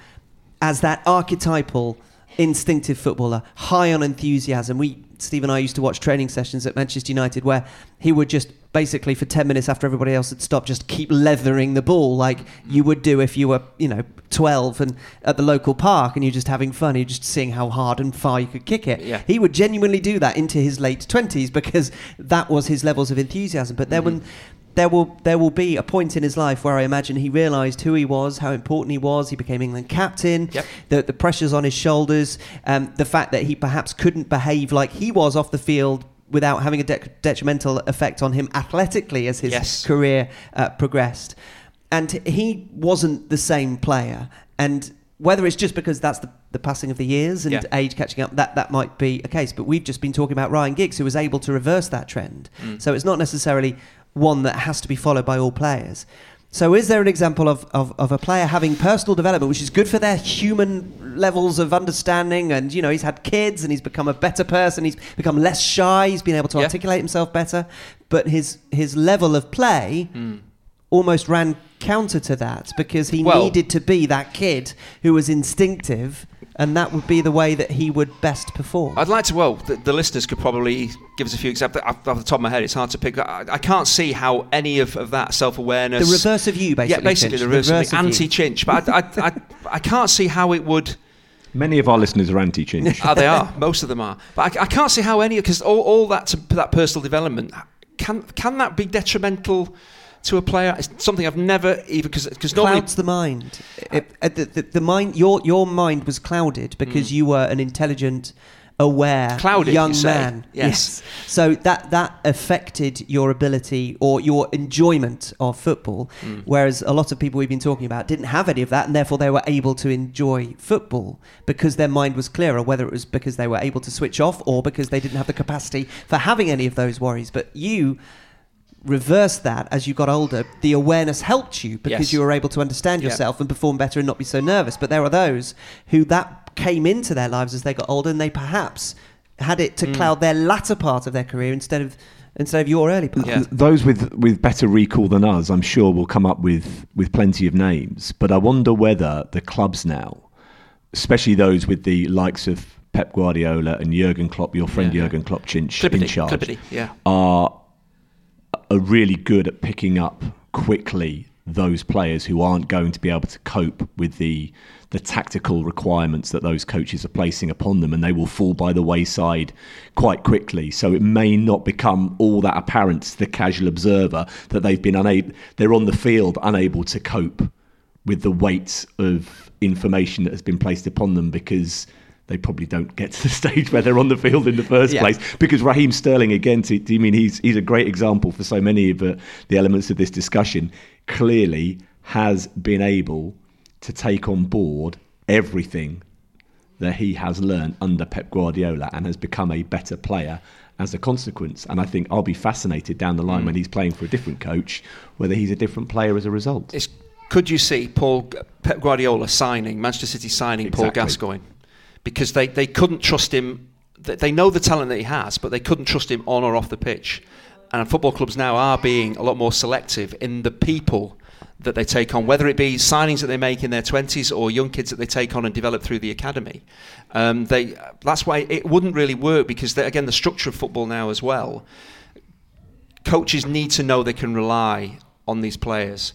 as that archetypal instinctive footballer, high on enthusiasm. We, Steve and I, used to watch training sessions at Manchester United where he would just basically for 10 minutes after everybody else had stopped just keep leathering the ball like you would do if you were you know 12 and at the local park and you're just having fun you're just seeing how hard and far you could kick it. Yeah. he would genuinely do that into his late 20s because that was his levels of enthusiasm. But then mm-hmm. when there will there will be a point in his life where I imagine he realised who he was, how important he was. He became England captain. Yep. The the pressures on his shoulders, um, the fact that he perhaps couldn't behave like he was off the field without having a de- detrimental effect on him athletically as his Yes. career uh, progressed, and he wasn't the same player. And whether it's just because that's the, the passing of the years and Yeah. age catching up, that, that might be a case. But we've just been talking about Ryan Giggs, who was able to reverse that trend. Mm. So it's not necessarily one that has to be followed by all players. So is there an example of, of, of a player having personal development, which is good for their human levels of understanding? And, you know, he's had kids and he's become a better person. He's become less shy. He's been able to Yeah. articulate himself better. But his, his level of play Mm. almost ran counter to that because he Well- needed to be that kid who was instinctive and that would be the way that he would best perform. I'd like to. Well, the, the listeners could probably give us a few examples. Off, off the top of my head, it's hard to pick. I, I can't see how any of, of that self-awareness. The reverse of you, basically. yeah, basically Finch. the reverse, of you. anti-chinch. But I, I, I, I can't see how it would. Many of our listeners are anti-chinch. Ah, they are. Most of them are. But I, I can't see how any because all, all that to, that personal development can can that be detrimental to a player? It's something I've never even because because normally clouds the mind. It, uh, the, the, the mind, your your mind was clouded because you were an intelligent, aware Clouded, young you man. Yes. So that that affected your ability or your enjoyment of football. Whereas a lot of people we've been talking about didn't have any of that, and therefore they were able to enjoy football because their mind was clearer. Whether it was because they were able to switch off or because they didn't have the capacity for having any of those worries. But you reversed that as you got older. The awareness helped you because Yes. you were able to understand Yeah. yourself and perform better and not be so nervous. But there are those who that came into their lives as they got older and they perhaps had it to Mm. cloud their latter part of their career instead of instead of your early part. Yeah. Those with, with better recall than us, I'm sure, will come up with, with plenty of names. But I wonder whether the clubs now, especially those with the likes of Pep Guardiola and Jurgen Klopp, your friend Yeah, yeah. Jurgen Klopp Chinch, in Clippity, charge, Clippity, yeah. are are really good at picking up quickly those players who aren't going to be able to cope with the the tactical requirements that those coaches are placing upon them and they will fall by the wayside quite quickly. So it may not become all that apparent to the casual observer that they've been unable they're on the field unable to cope with the weight of information that has been placed upon them because they probably don't get to the stage where they're on the field in the first Yeah. place. Because Raheem Sterling, again, to, do you mean he's he's a great example for so many of uh, the elements of this discussion? Clearly, has been able to take on board everything that he has learned under Pep Guardiola and has become a better player as a consequence. And I think I'll be fascinated down the line when he's playing for a different coach whether he's a different player as a result. It's, could you see Paul Pep Guardiola signing Manchester City signing Paul Gascoigne because they, they couldn't trust him. They know the talent that he has, but they couldn't trust him on or off the pitch. And football clubs now are being a lot more selective in the people that they take on, whether it be signings that they make in their twenties or young kids that they take on and develop through the academy. Um, they that's why it wouldn't really work because they, again the structure of football now as well coaches need to know they can rely on these players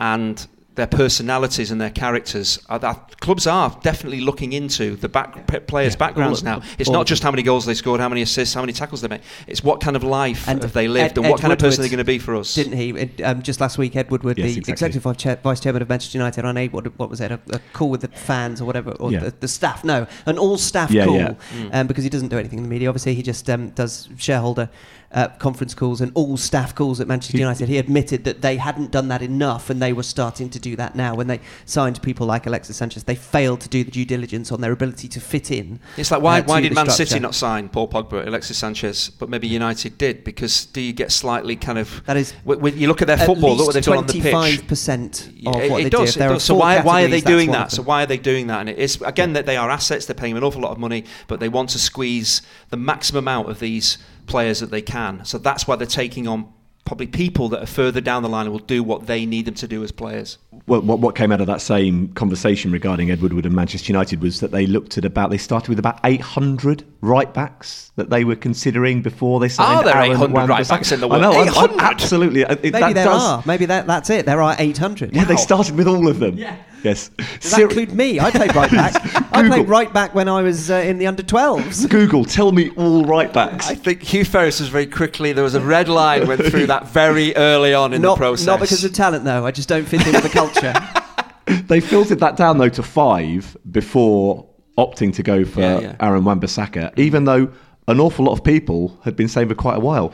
and their personalities and their characters. Are that, clubs are definitely looking into the back, p- players' Yeah. backgrounds All- now. It's all not just how many goals they scored, how many assists, how many tackles they made. It's what kind of life And have they lived Ed- and what Ed kind of person Woodward are they going to be for us. Didn't he? It, um, just last week, Ed Woodward, Yes, the exactly. executive vice, chair, vice chairman of Manchester United, on a what, what was it? A, a call with the fans or whatever, or Yeah. the, the staff? No, an all-staff Yeah, call, yeah. Um, because he doesn't do anything in the media. Obviously, he just um, does shareholder uh, conference calls and all-staff calls at Manchester United. He admitted that they hadn't done that enough, and they were starting to do that now. When they signed people like Alexis Sanchez, they failed to do the due diligence on their ability to fit in. It's like why, uh, why did Man structure. City not sign Paul Pogba, Alexis Sanchez, but maybe United did? Because do you get slightly kind of That is when, when you look at their football, look what they've done on the pitch. Twenty-five percent Yeah, of it, what it they does. do. it does. So why, why are they doing that? So why are they doing that? And it is again that they are assets. They're paying an awful lot of money, but they want to squeeze the maximum out of these players that they can. So that's why they're taking on probably people that are further down the line and will do what they need them to do as players. Well, what, what came out of that same conversation regarding Edward Wood and Manchester United was that they looked at about they started with about 800 right backs that they were considering before they signed. Ah, are there Aaron 800 Wan-Bissaka. right backs in the I know, world? I'm- I'm 800? absolutely. it- Maybe that there does- are. Maybe that, that's it. There are 800. Yeah, they started with all of them. Yeah. Yes. Does that Ser- include me? I played right back. I played right back when I was uh, in the under 12s. Google, tell me all right backs. I think Hugh Ferris was very quickly. There was a red line went through that very early on in Not, the process. not because of talent, though. I just don't fit in with the culture. They filtered that down though to five before opting to go for Yeah, yeah. Aaron Wan-Bissaka, even though an awful lot of people had been saying for quite a while.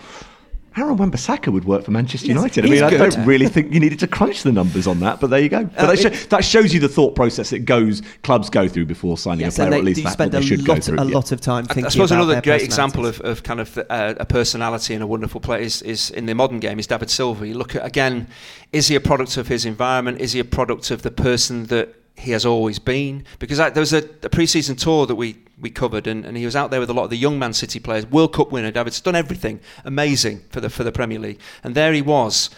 Aaron Wan-Bissaka would work for Manchester Yes, United. I he's mean, I don't really think you needed to crunch the numbers on that, but there you go. But Uh, that, sho- that shows you the thought process that goes clubs go through before signing yes, a player, and or at least do that, spend that they should go through. a yeah. lot of time I- thinking I suppose about another great example of, of kind of uh, a personality and a wonderful player is, is in the modern game is David Silva. You look at again, is he a product of his environment? Is he a product of the person that he has always been? Because I, there was a, a pre-season tour that we we covered, and, and he was out there with a lot of the young Man City players. World Cup winner, David's done everything amazing for the for the Premier League, and there he was.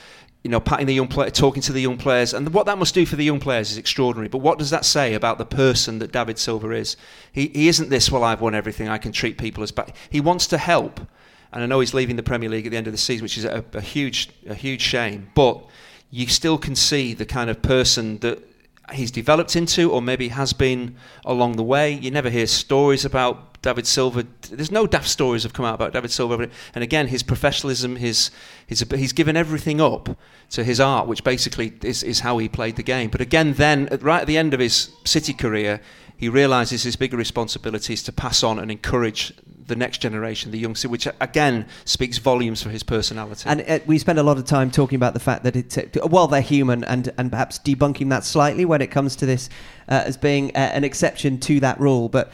You know, patting the young player, talking to the young players, and what that must do for the young players is extraordinary. But what does that say about the person that David Silva is? He, he isn't this. Well, I've won everything. I can treat people as bad. He wants to help, and I know he's leaving the Premier League at the end of the season, which is a, a huge, a huge shame. But you still can see the kind of person that he's developed into, or maybe has been along the way. You never hear stories about David Silva. There's no daft stories have come out about David Silva, and again, his professionalism, his, his he's given everything up to his art, which basically is, is how he played the game. But again, then right at the end of his City career, he realizes his bigger responsibility is to pass on and encourage the next generation, the young, which again speaks volumes for his personality. And uh, we spend a lot of time talking about the fact that it's uh, well they're human and and perhaps debunking that slightly when it comes to this uh, as being uh, an exception to that rule, but.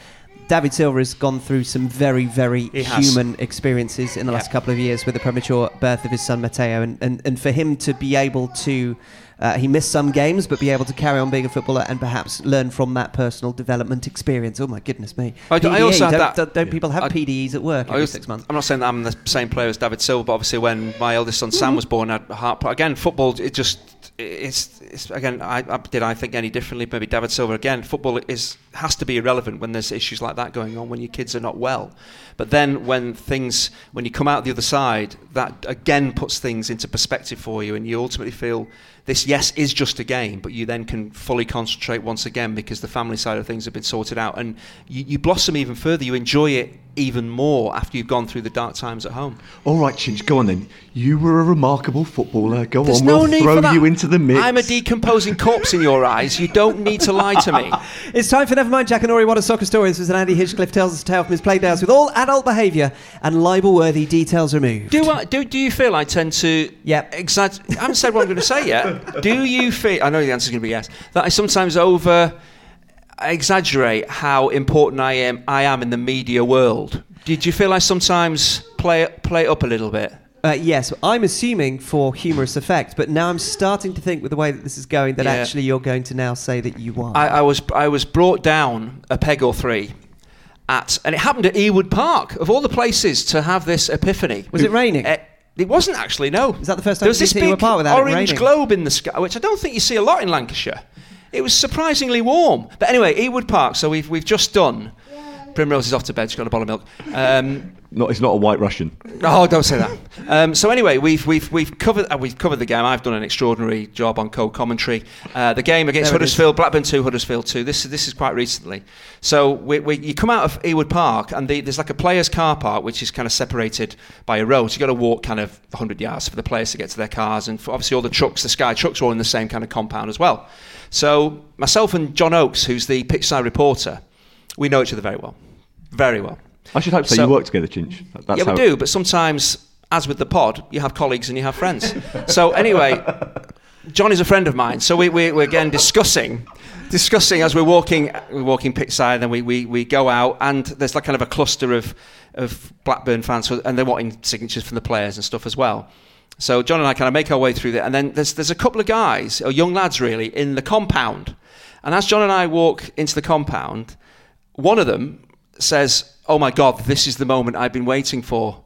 David Silva has gone through some very, very He has. human experiences in the last couple of years with the premature birth of his son Mateo, and, and, and for him to be able to, uh, he missed some games, but be able to carry on being a footballer and perhaps learn from that personal development experience. Oh my goodness me! I also had don't, that- don't, don't people have I- PDEs at work I every six months? I'm not saying that I'm the same player as David Silva, but obviously when my eldest son Sam was born, I had heart. Again, football, it just it's, it's again. I, I did I think any differently? Maybe David Silva again. Football is has to be irrelevant when there's issues like that going on when your kids are not well. But then when things when you come out the other side, that again puts things into perspective for you, and you ultimately feel this yes is just a game, but you then can fully concentrate once again because the family side of things have been sorted out, and you, you blossom even further. You enjoy it even more after you've gone through the dark times at home. All right, Chinch, go on then. You were a remarkable footballer. Go There's on, no we'll need throw you into the mix. I'm a decomposing corpse in your eyes. You don't need to lie to me. It's time for Nevermind Jackanory What a Soccer Story. This was an Andy Hinchcliffe tells us a tale from his playgrounds with all adult behaviour and libel-worthy details removed. Do I, do do you feel I tend to Yep. exaggerate? I haven't said what I'm going to say yet. Do you feel? I know the answer's going to be yes. That I sometimes over exaggerate how important I am. I am in the media world. Did you feel I sometimes play play it up a little bit? Uh, yes, I'm assuming for humorous effect, but now I'm starting to think with the way that this is going that Yeah. actually you're going to now say that you are. I, I was I was brought down a peg or three. At, and it happened at Ewood Park, of all the places to have this epiphany. Was it raining? Uh, it wasn't actually, no. Is that the first time There was this big Park without it orange globe in the sky, which I don't think you see a lot in Lancashire. It was surprisingly warm. But anyway, Ewood Park, so we've, we've just done. Primrose is off to bed, she's got a bottle of milk. Um, Not, it's not a white Russian. Oh, don't say that. Um, so anyway, we've we've we've covered uh, we've covered the game. I've done an extraordinary job on co-commentary. Uh, the game against There it is. Huddersfield, Blackburn two, Huddersfield two. This is this is quite recently. So we, we, you come out of Ewood Park and the, there's like a players' car park which is kind of separated by a road. So you've got to walk kind of 100 yards for the players to get to their cars, and for obviously all the trucks, the Sky trucks, are all in the same kind of compound as well. So myself and John Oakes, who's the pitchside reporter, we know each other very well, very well. I should hope so. So- you work together, Chinch. That's yeah, we do, but sometimes, as with the pod, you have colleagues and you have friends. so anyway, John is a friend of mine, so we, we, we're again discussing, discussing as we're walking, we're walking pitchside, and we, we, we go out, and there's like kind of a cluster of, of Blackburn fans, and they're wanting signatures from the players and stuff as well. So John and I kind of make our way through there, and then there's there's a couple of guys, or young lads really, in the compound, and as John and I walk into the compound, one of them says, "Oh my God, this is the moment I've been waiting for."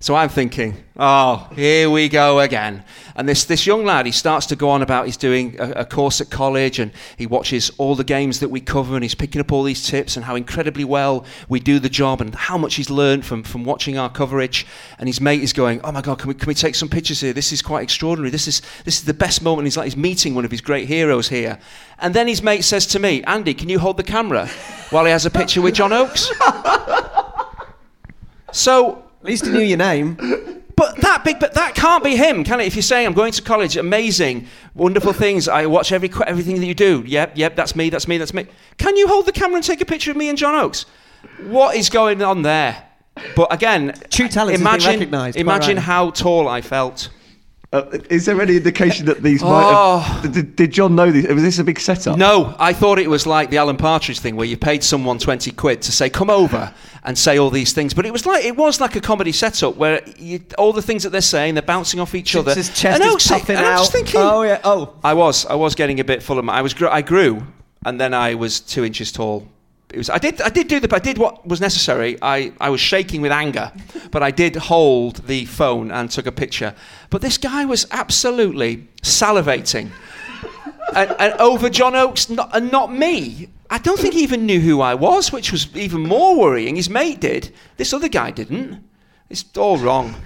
So I'm thinking, oh, here we go again. And this, this young lad, he starts to go on about he's doing a, a course at college and he watches all the games that we cover and he's picking up all these tips and how incredibly well we do the job and how much he's learned from, from watching our coverage. And his mate is going, oh my God, can we, can we take some pictures here? This is quite extraordinary. This is, this is the best moment. He's like, he's meeting one of his great heroes here. And then his mate says to me, Andy, can you hold the camera while he has a picture with John Oakes? So At least he knew your name. but that big, but that can't be him, can it? If you're saying I'm going to college, amazing, wonderful things. I watch every everything that you do. Yep, yep, that's me, that's me, that's me. Can you hold the camera and take a picture of me and John Oakes? What is going on there? But again, True talent imagine, imagine right. how tall I felt. Uh, is there any indication that these Oh. might have, did, did John know this? Was this a big setup? No, I thought it was like the Alan Partridge thing where you paid someone 20 quid to say, come over and say all these things. But it was like, it was like a comedy setup where you, all the things that they're saying, they're bouncing off each other. His chest and is Oakes- puffing and out. I'm just thinking, oh yeah. Oh. I was, I was getting a bit full of my, I was, gr- I grew and then I was two inches tall. It was, I did, I did do the, I did what was necessary. I, I was shaking with anger, but I did hold the phone and took a picture. But this guy was absolutely salivating and, and over John Oakes not, and not me. I don't think he even knew who I was, which was even more worrying. His mate did. This other guy didn't. It's all wrong.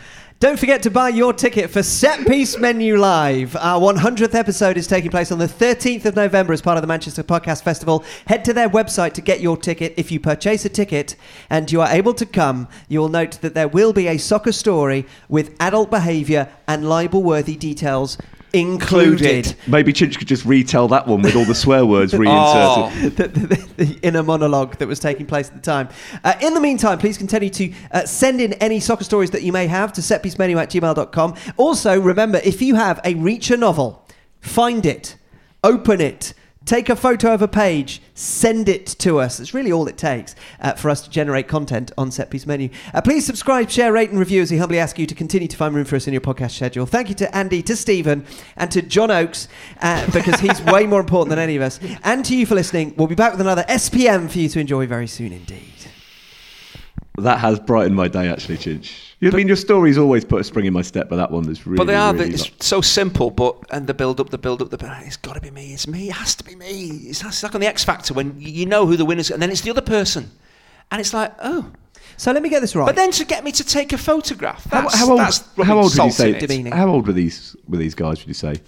Don't forget to buy your ticket for Set Piece Menu Live. Our 100th episode is taking place on the 13th of November as part of the Manchester Podcast Festival. Head to their website to get your ticket. If you purchase a ticket and you are able to come, you will note that there will be a soccer story with adult behaviour and libel worthy details included. Maybe Chinch could just retell that one with all the swear words reinserted. the, the, the inner monologue that was taking place at the time. Uh, in the meantime, please continue to uh, send in any soccer stories that you may have to setpiecemenu at gmail.com. Also, remember, if you have a Reacher novel, find it, open it, take a photo of a page, send it to us. It's really all it takes uh, for us to generate content on Set Piece Menu. Uh, please subscribe, share, rate, and review as we humbly ask you to continue to find room for us in your podcast schedule. Thank you to Andy, to Stephen, and to John Oakes uh, because he's way more important than any of us. And to you for listening. We'll be back with another SPM for you to enjoy very soon indeed. That has brightened my day, actually, Chinch. I mean, your stories always put a spring in my step, but that one is really. But they are. really it's like- so simple, but and the build up, the build up, the build It's got to be me. It's me. It has to be me. It's, it's like on the X Factor when you know who the winners, and then it's the other person, and it's like, oh. So let me get this right. But then to get me to take a photograph, How, that's, how old? that's How old would you say? in it. Demeaning. How old were these? Were these guys? Would you say?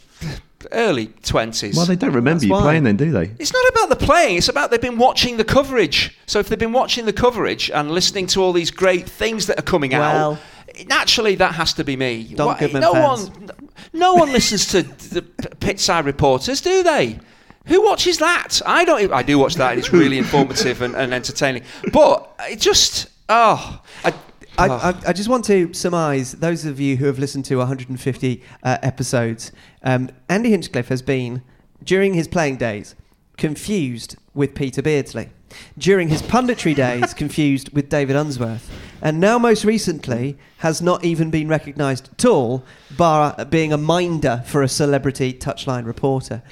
Early twenties. Well, they don't remember That's you why. playing, then, do they? It's not about the playing, it's about they've been watching the coverage. So if they've been watching the coverage and listening to all these great things that are coming Well- out, naturally that has to be me. Don Why- Goodman no fans. one no one listens to the p- pitside reporters, do they? Who watches that? I don't I do watch that. And it's really informative and, and entertaining. But it just oh, I, I, oh. I, I just want to surmise those of you who have listened to 150 uh, episodes. Um, Andy Hinchcliffe has been, during his playing days, confused with Peter Beardsley. During his punditry days, confused with David Unsworth. And now, most recently, has not even been recognised at all, bar being a minder for a celebrity touchline reporter.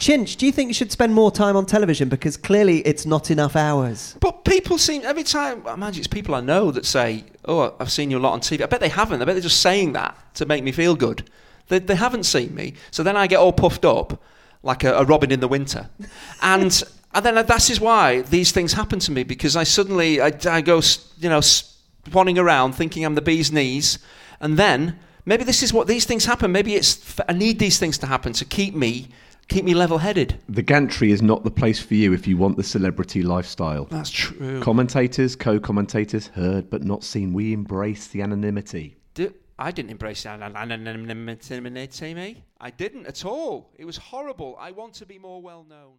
Chinch, do you think you should spend more time on television? Because clearly it's not enough hours. But people seem every time. I imagine it's people I know that say, "Oh, I've seen you a lot on TV." I bet they haven't. I bet they're just saying that to make me feel good. They, they haven't seen me, so then I get all puffed up like a, a robin in the winter, and and then that is why these things happen to me because I suddenly I, I go you know swanning around thinking I'm the bee's knees, and then maybe this is what these things happen. Maybe it's I need these things to happen to keep me keep me level-headed. The gantry is not the place for you if you want the celebrity lifestyle. That's true. Commentators, co-commentators, heard but not seen. We embrace the anonymity. Do, I didn't embrace an- an- anonymity. me. I didn't at all. It was horrible. I want to be more well known.